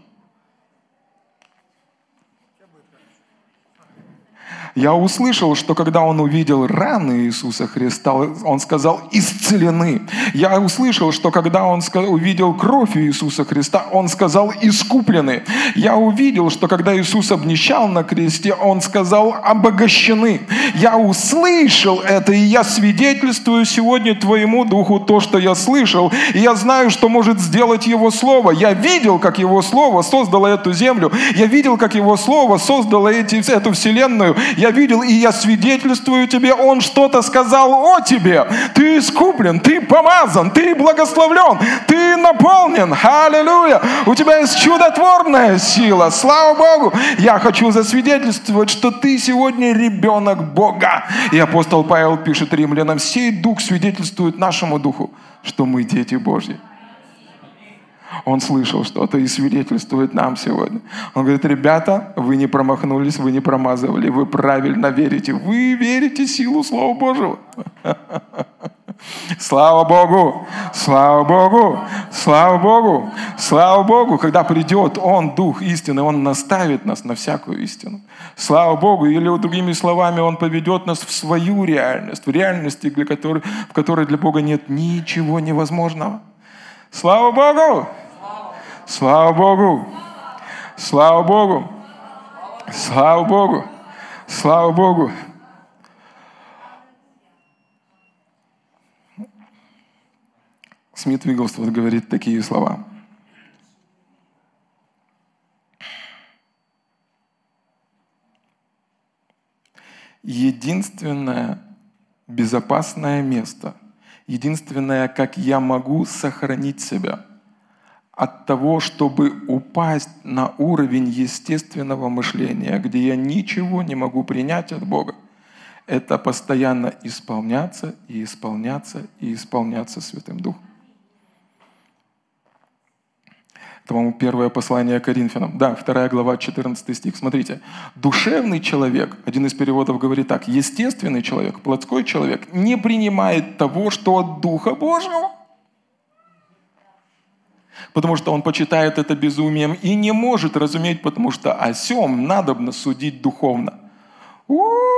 Я услышал, что когда он увидел раны Иисуса Христа, он сказал «исцелены». Я услышал, что когда он увидел кровь Иисуса Христа, он сказал «искуплены». Я увидел, что когда Иисус обнищал на кресте, он сказал «обогащены». Я услышал это, и я свидетельствую сегодня твоему духу то, что я слышал, и я знаю, что может сделать Его Слово. Я видел, как Его Слово создало эту землю. Я видел, как Его Слово создало эти, эту вселенную. Я я видел, и я свидетельствую тебе, Он что-то сказал о тебе. Ты искуплен, ты помазан, ты благословлен, ты наполнен. Аллилуйя! У тебя есть чудотворная сила. Слава Богу! Я хочу засвидетельствовать, что ты сегодня ребенок Бога. И апостол Павел пишет римлянам, сей дух свидетельствует нашему духу, что мы дети Божьи. Он слышал что-то и свидетельствует нам сегодня. Он говорит, ребята, вы не промахнулись, вы не промазывали, вы правильно верите. Вы верите силу Слова Божьего. Слава Богу! Слава Богу! Слава Богу! Слава Богу! Когда придет Он, Дух истины, Он наставит нас на всякую истину. Слава Богу! Или другими словами, Он поведет нас в свою реальность, в реальности, для которой, в которой для Бога нет ничего невозможного. Слава Богу! Слава Богу! Слава Богу! Слава Богу! Слава Богу! Смит Вигглсворт говорит такие слова. Единственное безопасное место, единственное, как я могу сохранить себя – от того, чтобы упасть на уровень естественного мышления, где я ничего не могу принять от Бога, это постоянно исполняться и исполняться и исполняться Святым Духом. По-моему, первое послание Коринфянам. Да, вторая глава, 14 стих. Смотрите. Душевный человек, один из переводов говорит так, естественный человек, плотской человек, не принимает того, что от Духа Божьего. Потому что он почитает это безумием и не может разуметь, потому что о сем надобно судить духовно. У-у-у!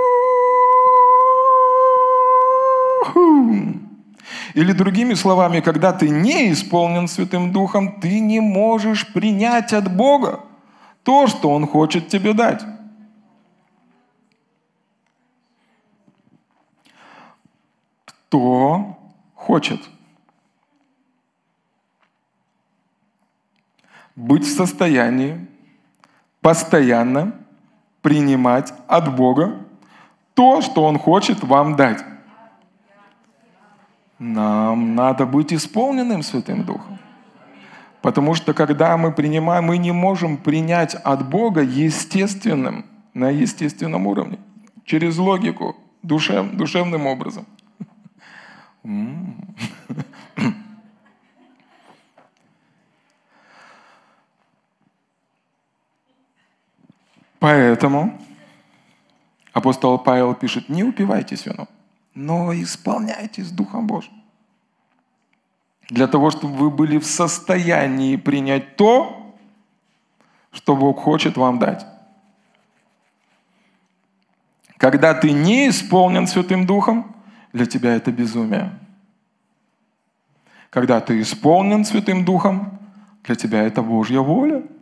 Или другими словами, когда ты не исполнен Святым Духом, ты не можешь принять от Бога то, что Он хочет тебе дать. Кто хочет быть в состоянии постоянно принимать от Бога то, что Он хочет вам дать. Нам надо быть исполненным Святым Духом. Потому что когда мы принимаем, мы не можем принять от Бога естественным, на естественном уровне, через логику, душев, душевным образом. Поэтому апостол Павел пишет, не упивайтесь вином но исполняйтесь Духом Божьим. Для того, чтобы вы были в состоянии принять то, что Бог хочет вам дать. Когда ты не исполнен Святым Духом, для тебя это безумие. Когда ты исполнен Святым Духом, для тебя это Божья воля –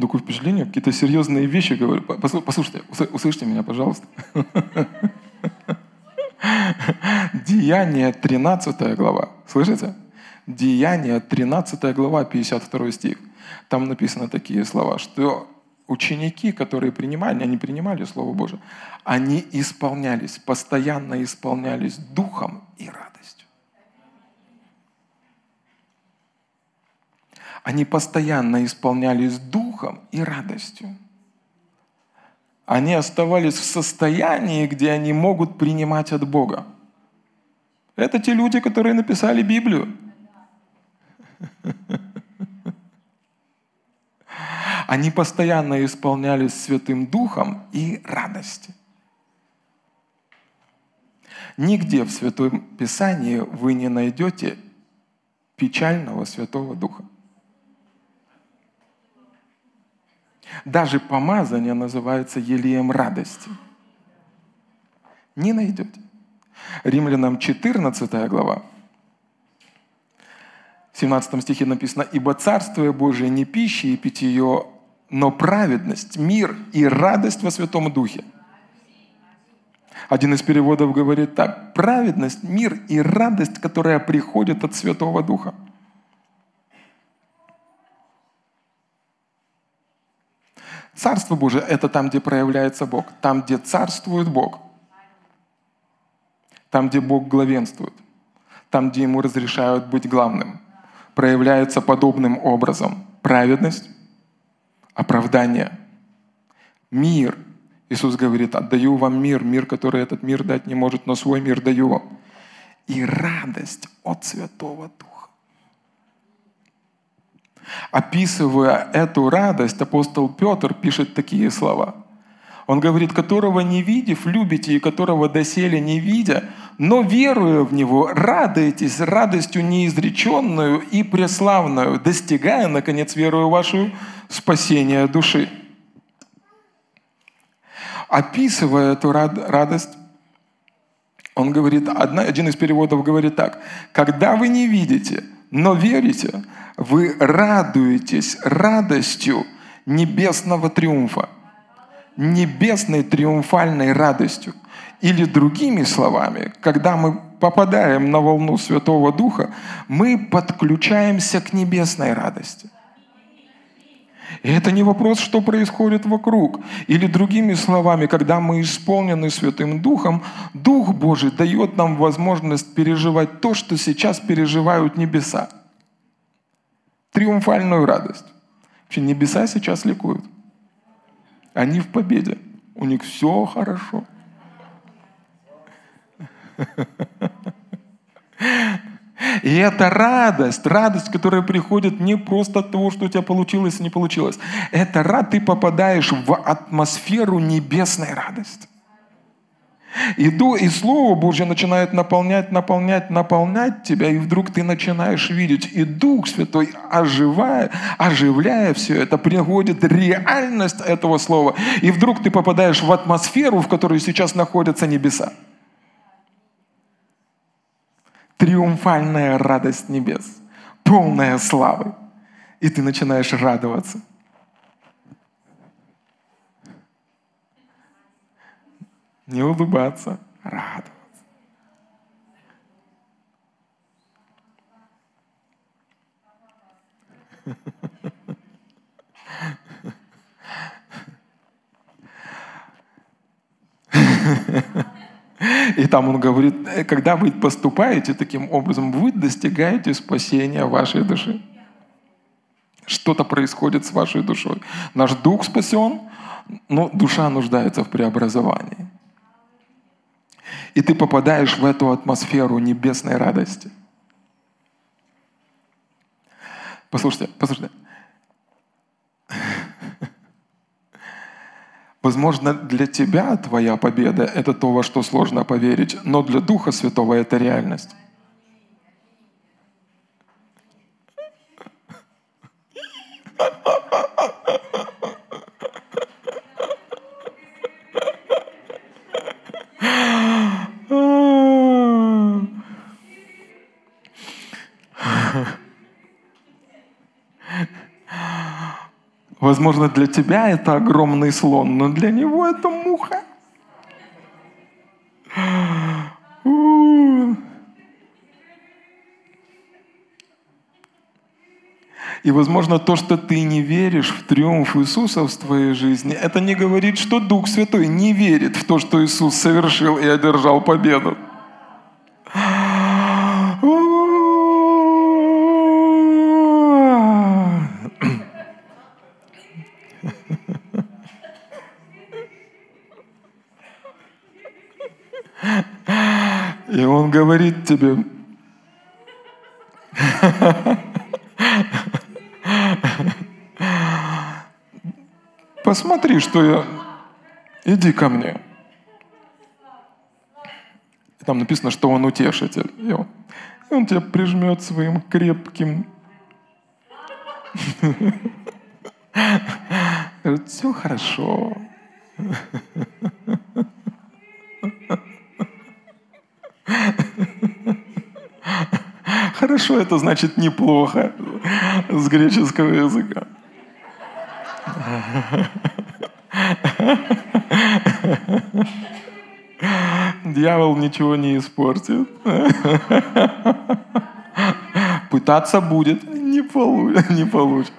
такое впечатление, какие-то серьезные вещи говорю. Послушайте, услышьте меня, пожалуйста. Деяние 13 глава. Слышите? Деяние 13 глава, 52 стих. Там написано такие слова, что ученики, которые принимали, они принимали Слово Божие, они исполнялись, постоянно исполнялись духом и радостью. Они постоянно исполнялись духом и радостью. Они оставались в состоянии, где они могут принимать от Бога. Это те люди, которые написали Библию. Они постоянно исполнялись Святым Духом и радостью. Нигде в Святом Писании вы не найдете печального Святого Духа. Даже помазание называется елеем радости. Не найдете. Римлянам 14 глава. В 17 стихе написано, «Ибо Царствие Божие не пища и питье, но праведность, мир и радость во Святом Духе». Один из переводов говорит так, праведность, мир и радость, которая приходит от Святого Духа – Царство Божие – это там, где проявляется Бог, там, где царствует Бог, там, где Бог главенствует, там, где Ему разрешают быть главным. Проявляется подобным образом праведность, оправдание, мир. Иисус говорит, отдаю вам мир, мир, который этот мир дать не может, но свой мир даю вам. И радость от Святого Духа. Описывая эту радость, апостол Петр пишет такие слова. Он говорит, которого не видев, любите, и которого доселе не видя, но веруя в Него, радуетесь радостью неизреченную и преславную, достигая, наконец, верую вашу спасение души. Описывая эту радость, он говорит, один из переводов говорит так, «Когда вы не видите, но верите, вы радуетесь радостью небесного триумфа, небесной триумфальной радостью. Или другими словами, когда мы попадаем на волну Святого Духа, мы подключаемся к небесной радости. И это не вопрос, что происходит вокруг. Или другими словами, когда мы исполнены Святым Духом, Дух Божий дает нам возможность переживать то, что сейчас переживают небеса триумфальную радость. Вообще небеса сейчас ликуют. Они в победе. У них все хорошо. И это радость, радость, которая приходит не просто от того, что у тебя получилось и не получилось. Это рад, ты попадаешь в атмосферу небесной радости. И, до, и Слово Божье начинает наполнять, наполнять, наполнять тебя, и вдруг ты начинаешь видеть, и Дух Святой, оживая, оживляя все это, приводит реальность этого Слова. И вдруг ты попадаешь в атмосферу, в которой сейчас находятся небеса. Триумфальная радость небес, полная славы. И ты начинаешь радоваться. Не улыбаться, радоваться. И там он говорит, «Э, когда вы поступаете таким образом, вы достигаете спасения вашей души. Что-то происходит с вашей душой. Наш дух спасен, но душа нуждается в преобразовании. И ты попадаешь в эту атмосферу небесной радости. Послушайте, послушайте. Возможно, для тебя твоя победа – это то, во что сложно поверить, но для Духа Святого это реальность. Возможно, для тебя это огромный слон, но для него это муха. И, возможно, то, что ты не веришь в триумф Иисуса в твоей жизни, это не говорит, что Дух Святой не верит в то, что Иисус совершил и одержал победу. Тебе, посмотри, что я... Иди ко мне. Там написано, что он утешитель. И он, тебя прижмет своим крепким... Все хорошо. Хорошо, это значит неплохо с греческого языка. Дьявол ничего не испортит. Пытаться будет, не, полу... не получит.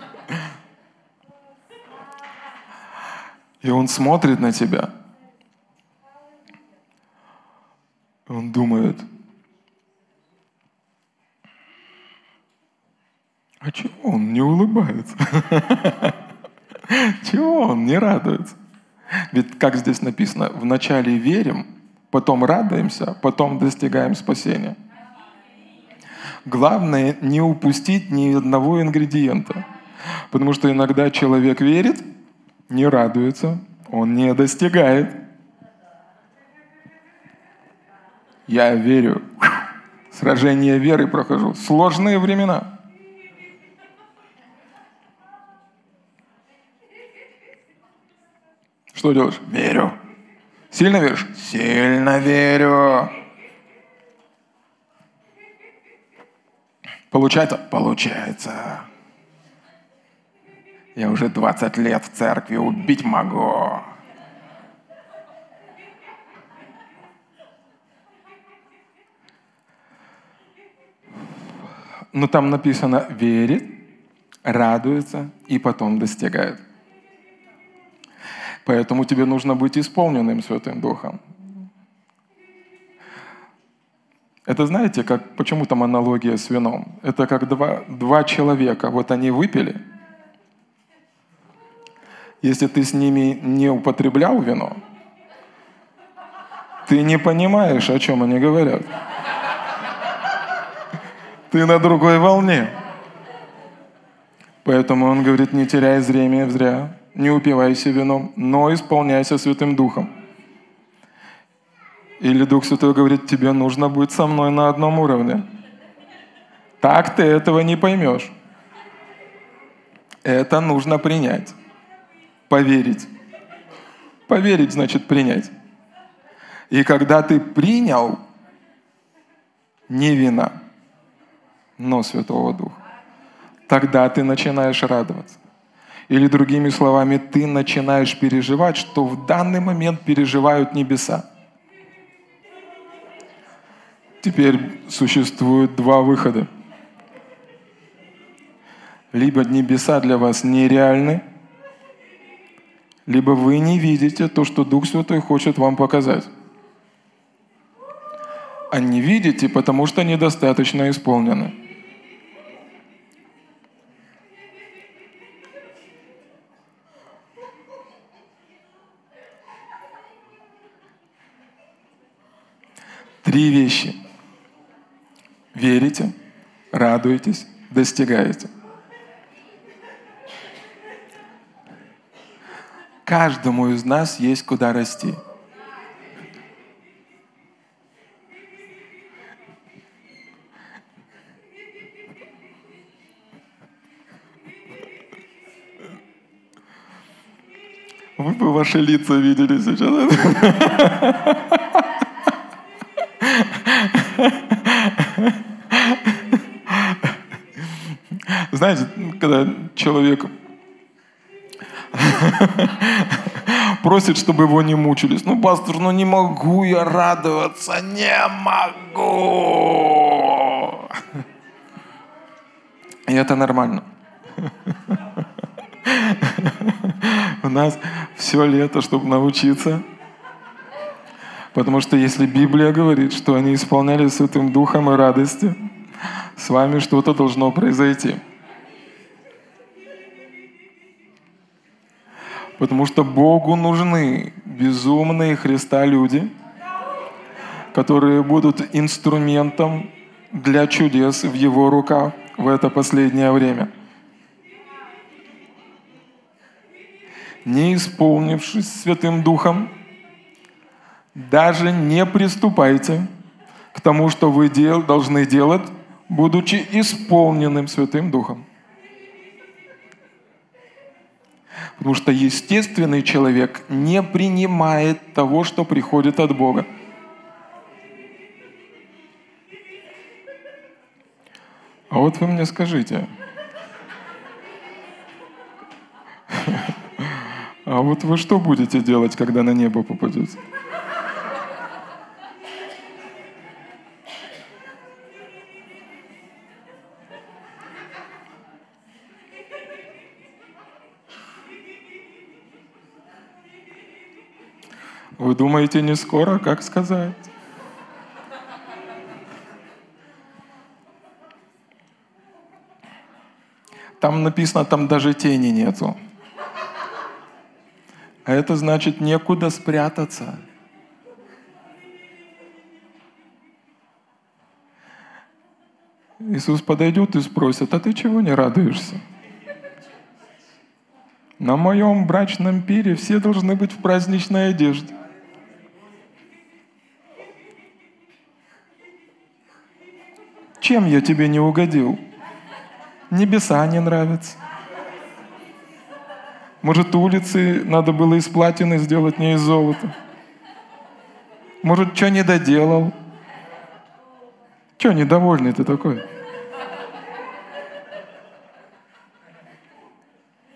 И он смотрит на тебя. Он думает, а чего он не улыбается? Чего он не радуется? Ведь, как здесь написано, вначале верим, потом радуемся, потом достигаем спасения. Главное не упустить ни одного ингредиента. Потому что иногда человек верит, не радуется, он не достигает. Я верю. Сражение веры прохожу. Сложные времена. Что делаешь? Верю. Сильно веришь? Сильно верю. Получается? Получается. Я уже 20 лет в церкви убить могу. но там написано верит, радуется и потом достигает. Поэтому тебе нужно быть исполненным Святым Духом. Это знаете, как, почему там аналогия с вином? Это как два, два человека, вот они выпили. Если ты с ними не употреблял вино, Ты не понимаешь, о чем они говорят. Ты на другой волне. Поэтому он говорит, не теряй зрение зря, не упивайся вином, но исполняйся Святым Духом. Или Дух Святой говорит, тебе нужно быть со мной на одном уровне. Так ты этого не поймешь. Это нужно принять. Поверить. Поверить значит принять. И когда ты принял не вина, но Святого Духа, тогда ты начинаешь радоваться. Или другими словами, ты начинаешь переживать, что в данный момент переживают небеса. Теперь существует два выхода. Либо небеса для вас нереальны, либо вы не видите то, что Дух Святой хочет вам показать. А не видите, потому что недостаточно исполнены. Три вещи. Верите, радуетесь, достигаете. Каждому из нас есть куда расти. Вы бы ваши лица видели сейчас. Знаете, когда человек просит, чтобы его не мучились. Ну, пастор, ну не могу я радоваться, не могу. И это нормально. У нас все лето, чтобы научиться. Потому что если Библия говорит, что они исполнялись Святым Духом и радостью, с вами что-то должно произойти. Потому что Богу нужны безумные Христа люди, которые будут инструментом для чудес в Его руках в это последнее время. Не исполнившись Святым Духом, даже не приступайте к тому, что вы дел, должны делать, будучи исполненным Святым Духом. Потому что естественный человек не принимает того, что приходит от Бога. А вот вы мне скажите, а вот вы что будете делать, когда на небо попадете? Вы думаете, не скоро? Как сказать? Там написано, там даже тени нету. А это значит некуда спрятаться. Иисус подойдет и спросит, а ты чего не радуешься? На моем брачном пире все должны быть в праздничной одежде. Чем я тебе не угодил? Небеса не нравятся. Может, улицы надо было из платины сделать, не из золота? Может, что не доделал? Че недовольный ты такой?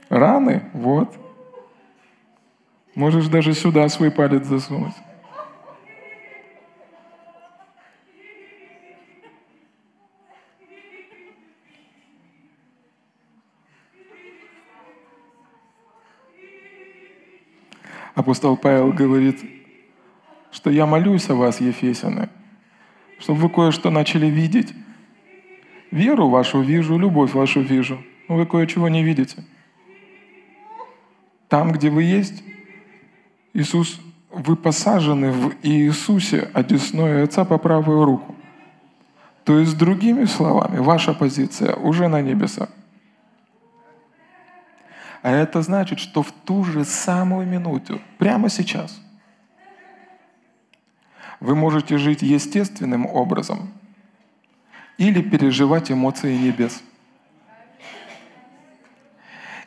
Раны? Вот. Можешь даже сюда свой палец засунуть. Апостол Павел говорит, что я молюсь о вас, Ефесины, чтобы вы кое-что начали видеть. Веру вашу вижу, любовь вашу вижу, но вы кое-чего не видите. Там, где вы есть, Иисус вы посажены в Иисусе, одесную Отца по правую руку. То есть, другими словами, ваша позиция уже на небесах. А это значит, что в ту же самую минуту, прямо сейчас, вы можете жить естественным образом или переживать эмоции небес.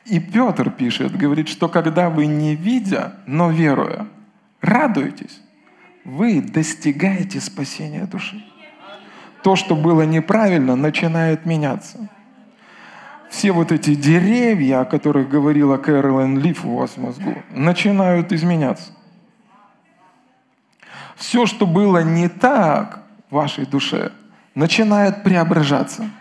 И Петр пишет, говорит, что когда вы не видя, но веруя, радуетесь, вы достигаете спасения души. То, что было неправильно, начинает меняться. Все вот эти деревья, о которых говорила Кэролин Лиф у вас в мозгу, начинают изменяться. Все, что было не так в вашей душе, начинает преображаться –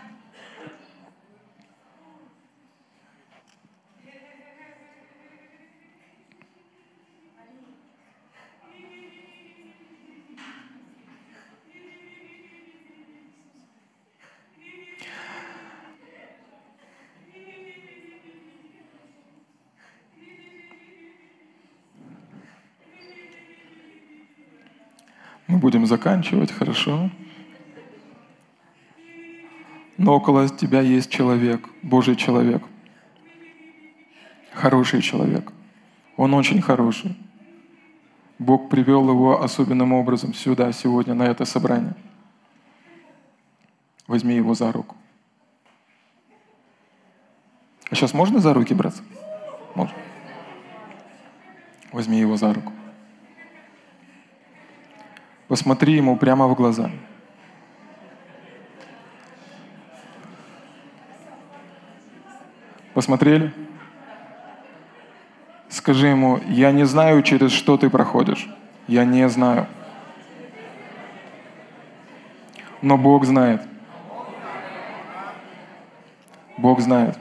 Мы будем заканчивать, хорошо? Но около тебя есть человек, Божий человек. Хороший человек. Он очень хороший. Бог привел его особенным образом сюда, сегодня, на это собрание. Возьми его за руку. А сейчас можно за руки браться? Можно. Возьми его за руку. Посмотри ему прямо в глаза. Посмотрели? Скажи ему, я не знаю, через что ты проходишь. Я не знаю. Но Бог знает. Бог знает.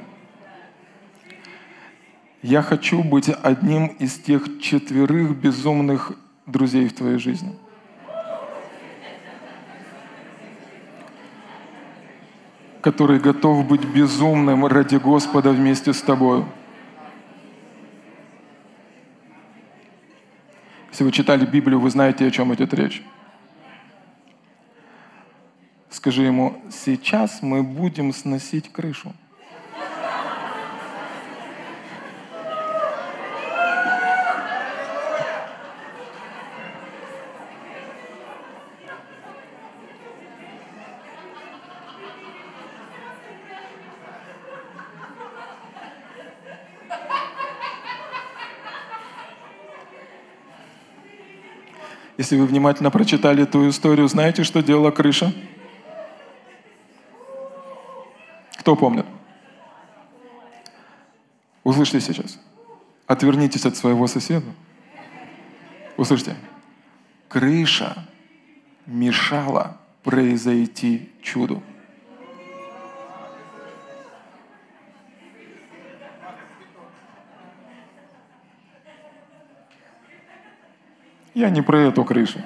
Я хочу быть одним из тех четверых безумных друзей в твоей жизни – который готов быть безумным ради Господа вместе с тобой. Если вы читали Библию, вы знаете, о чем идет речь. Скажи ему, сейчас мы будем сносить крышу. Если вы внимательно прочитали эту историю, знаете, что делала крыша? Кто помнит? Услышьте сейчас. Отвернитесь от своего соседа. Услышьте. Крыша мешала произойти чуду. Я не про эту крышу.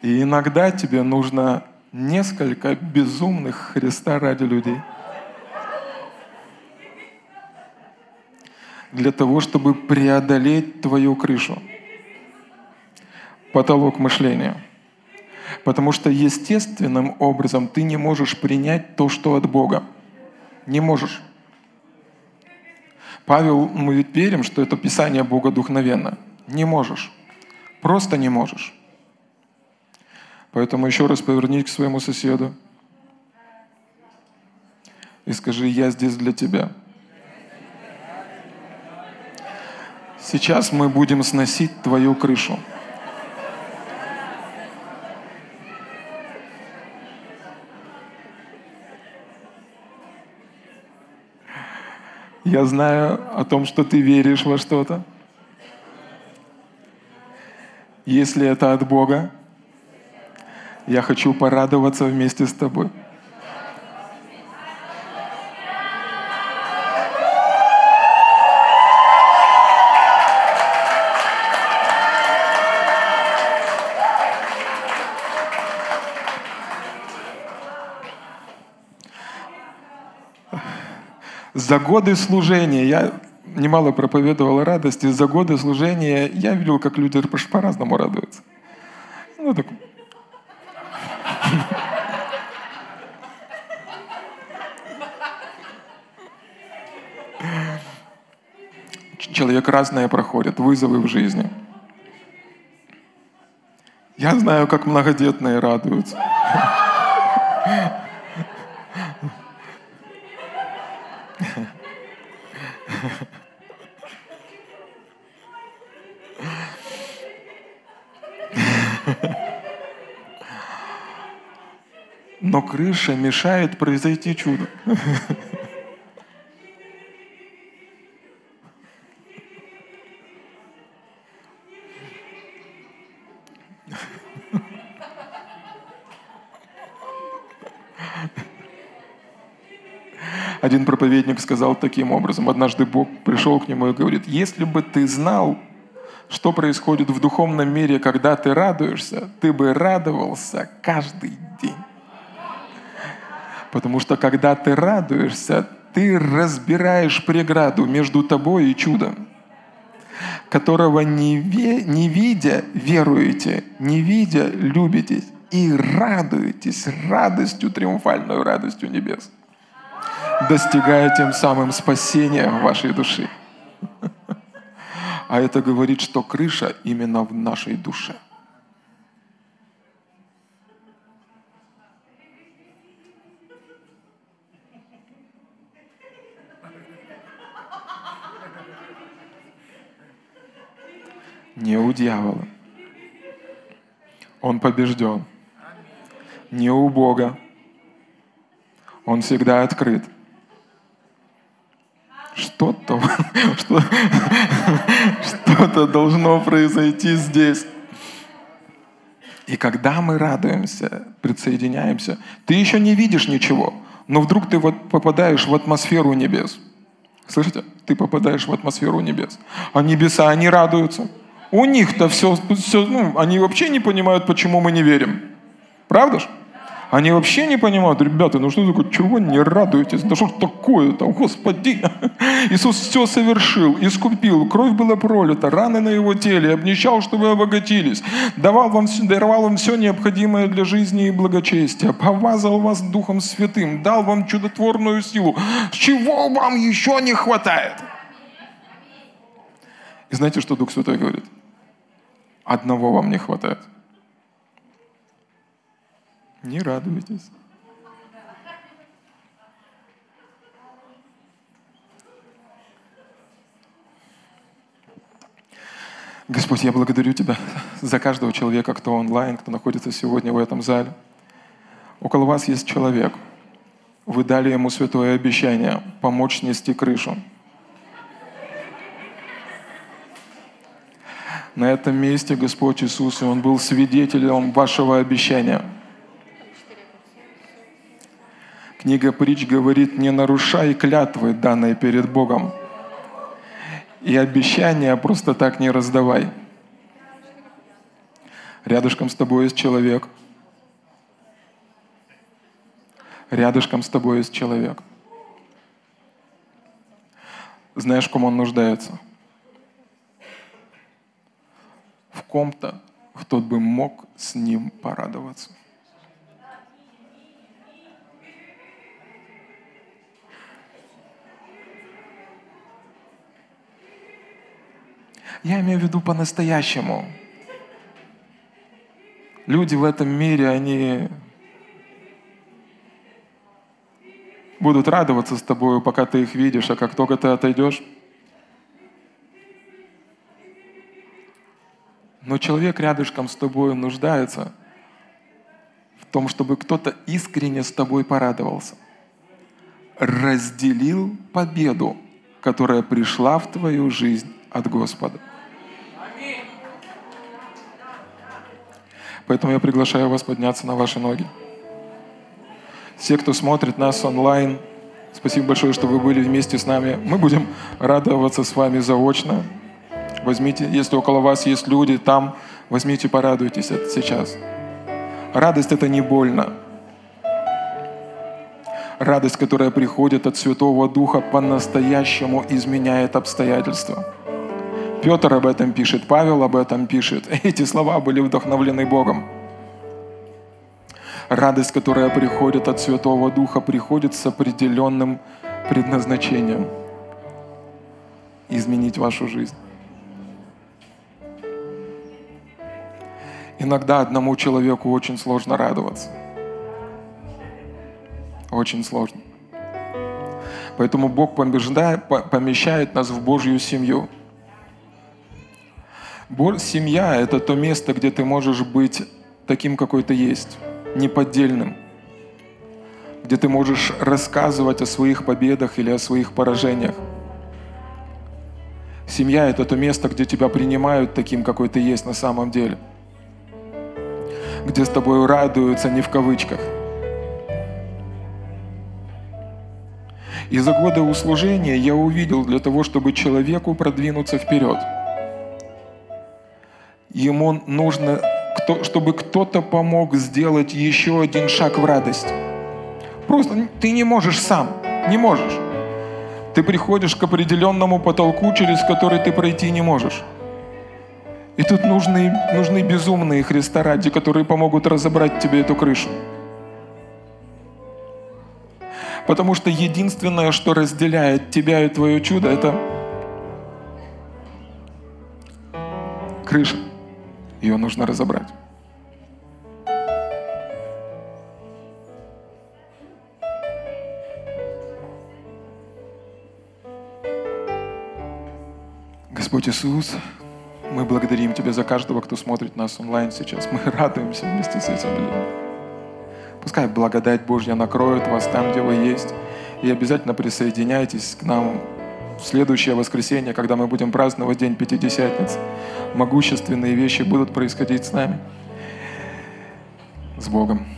И иногда тебе нужно несколько безумных Христа ради людей. Для того, чтобы преодолеть твою крышу. Потолок мышления. Потому что естественным образом ты не можешь принять то, что от Бога. Не можешь. Павел, мы ведь верим, что это Писание Богодухновенно. Не можешь. Просто не можешь. Поэтому еще раз повернись к своему соседу и скажи, я здесь для тебя. Сейчас мы будем сносить твою крышу. Я знаю о том, что ты веришь во что-то. Если это от Бога, я хочу порадоваться вместе с тобой. За годы служения я немало проповедовал о радости. За годы служения я видел, как люди по-разному радуются. Ну, так... Человек разное проходит, вызовы в жизни. Я знаю, как многодетные радуются. Крыша мешает произойти чудо. Один проповедник сказал таким образом, однажды Бог пришел к нему и говорит, если бы ты знал, что происходит в духовном мире, когда ты радуешься, ты бы радовался каждый день. Потому что когда ты радуешься, ты разбираешь преграду между тобой и чудом, которого не, ве, не видя веруете, не видя любитесь и радуетесь радостью, триумфальной радостью небес достигая тем самым спасения вашей души. А это говорит, что крыша именно в нашей душе. Не у дьявола. Он побежден. Не у Бога. Он всегда открыт что-то, что, что-то должно произойти здесь. И когда мы радуемся, присоединяемся, ты еще не видишь ничего, но вдруг ты вот попадаешь в атмосферу небес. Слышите? Ты попадаешь в атмосферу небес. А небеса, они радуются. У них-то все, все ну, они вообще не понимают, почему мы не верим. Правда же? Они вообще не понимают, ребята, ну что такое, чего не радуетесь? Да что ж такое-то, Господи! Иисус все совершил, искупил, кровь была пролита, раны на его теле, обнищал, чтобы вы обогатились, давал вам, даровал вам все необходимое для жизни и благочестия, повазал вас Духом Святым, дал вам чудотворную силу. Чего вам еще не хватает? И знаете, что Дух Святой говорит? Одного вам не хватает – не радуйтесь. Господь, я благодарю Тебя за каждого человека, кто онлайн, кто находится сегодня в этом зале. Около вас есть человек. Вы дали ему святое обещание помочь нести крышу. На этом месте Господь Иисус, и Он был свидетелем вашего обещания – Книга притч говорит, не нарушай клятвы, данные перед Богом. И обещания просто так не раздавай. Рядышком с тобой есть человек. Рядышком с тобой есть человек. Знаешь, в ком он нуждается? В ком-то, кто бы мог с ним порадоваться. Я имею в виду по-настоящему. Люди в этом мире, они будут радоваться с тобой, пока ты их видишь, а как только ты отойдешь, но человек рядышком с тобой нуждается в том, чтобы кто-то искренне с тобой порадовался, разделил победу, которая пришла в твою жизнь от Господа. Поэтому я приглашаю вас подняться на ваши ноги. Все, кто смотрит нас онлайн, спасибо большое, что вы были вместе с нами. Мы будем радоваться с вами заочно. Возьмите, если около вас есть люди там, возьмите, порадуйтесь это сейчас. Радость — это не больно. Радость, которая приходит от Святого Духа, по-настоящему изменяет обстоятельства. Петр об этом пишет, Павел об этом пишет. Эти слова были вдохновлены Богом. Радость, которая приходит от Святого Духа, приходит с определенным предназначением изменить вашу жизнь. Иногда одному человеку очень сложно радоваться. Очень сложно. Поэтому Бог помещает нас в Божью семью. Семья – это то место, где ты можешь быть таким, какой ты есть, неподдельным, где ты можешь рассказывать о своих победах или о своих поражениях. Семья – это то место, где тебя принимают таким, какой ты есть на самом деле – где с тобой радуются, не в кавычках. И за годы услужения я увидел для того, чтобы человеку продвинуться вперед. Ему нужно, чтобы кто-то помог сделать еще один шаг в радость. Просто ты не можешь сам, не можешь. Ты приходишь к определенному потолку, через который ты пройти не можешь. И тут нужны, нужны безумные Христа ради, которые помогут разобрать тебе эту крышу. Потому что единственное, что разделяет тебя и твое чудо, это крыша. Ее нужно разобрать. Господь Иисус, мы благодарим Тебя за каждого, кто смотрит нас онлайн сейчас. Мы радуемся вместе с этим людьми. Пускай благодать Божья накроет вас там, где вы есть. И обязательно присоединяйтесь к нам в следующее воскресенье, когда мы будем праздновать День Пятидесятницы. Могущественные вещи будут происходить с нами. С Богом.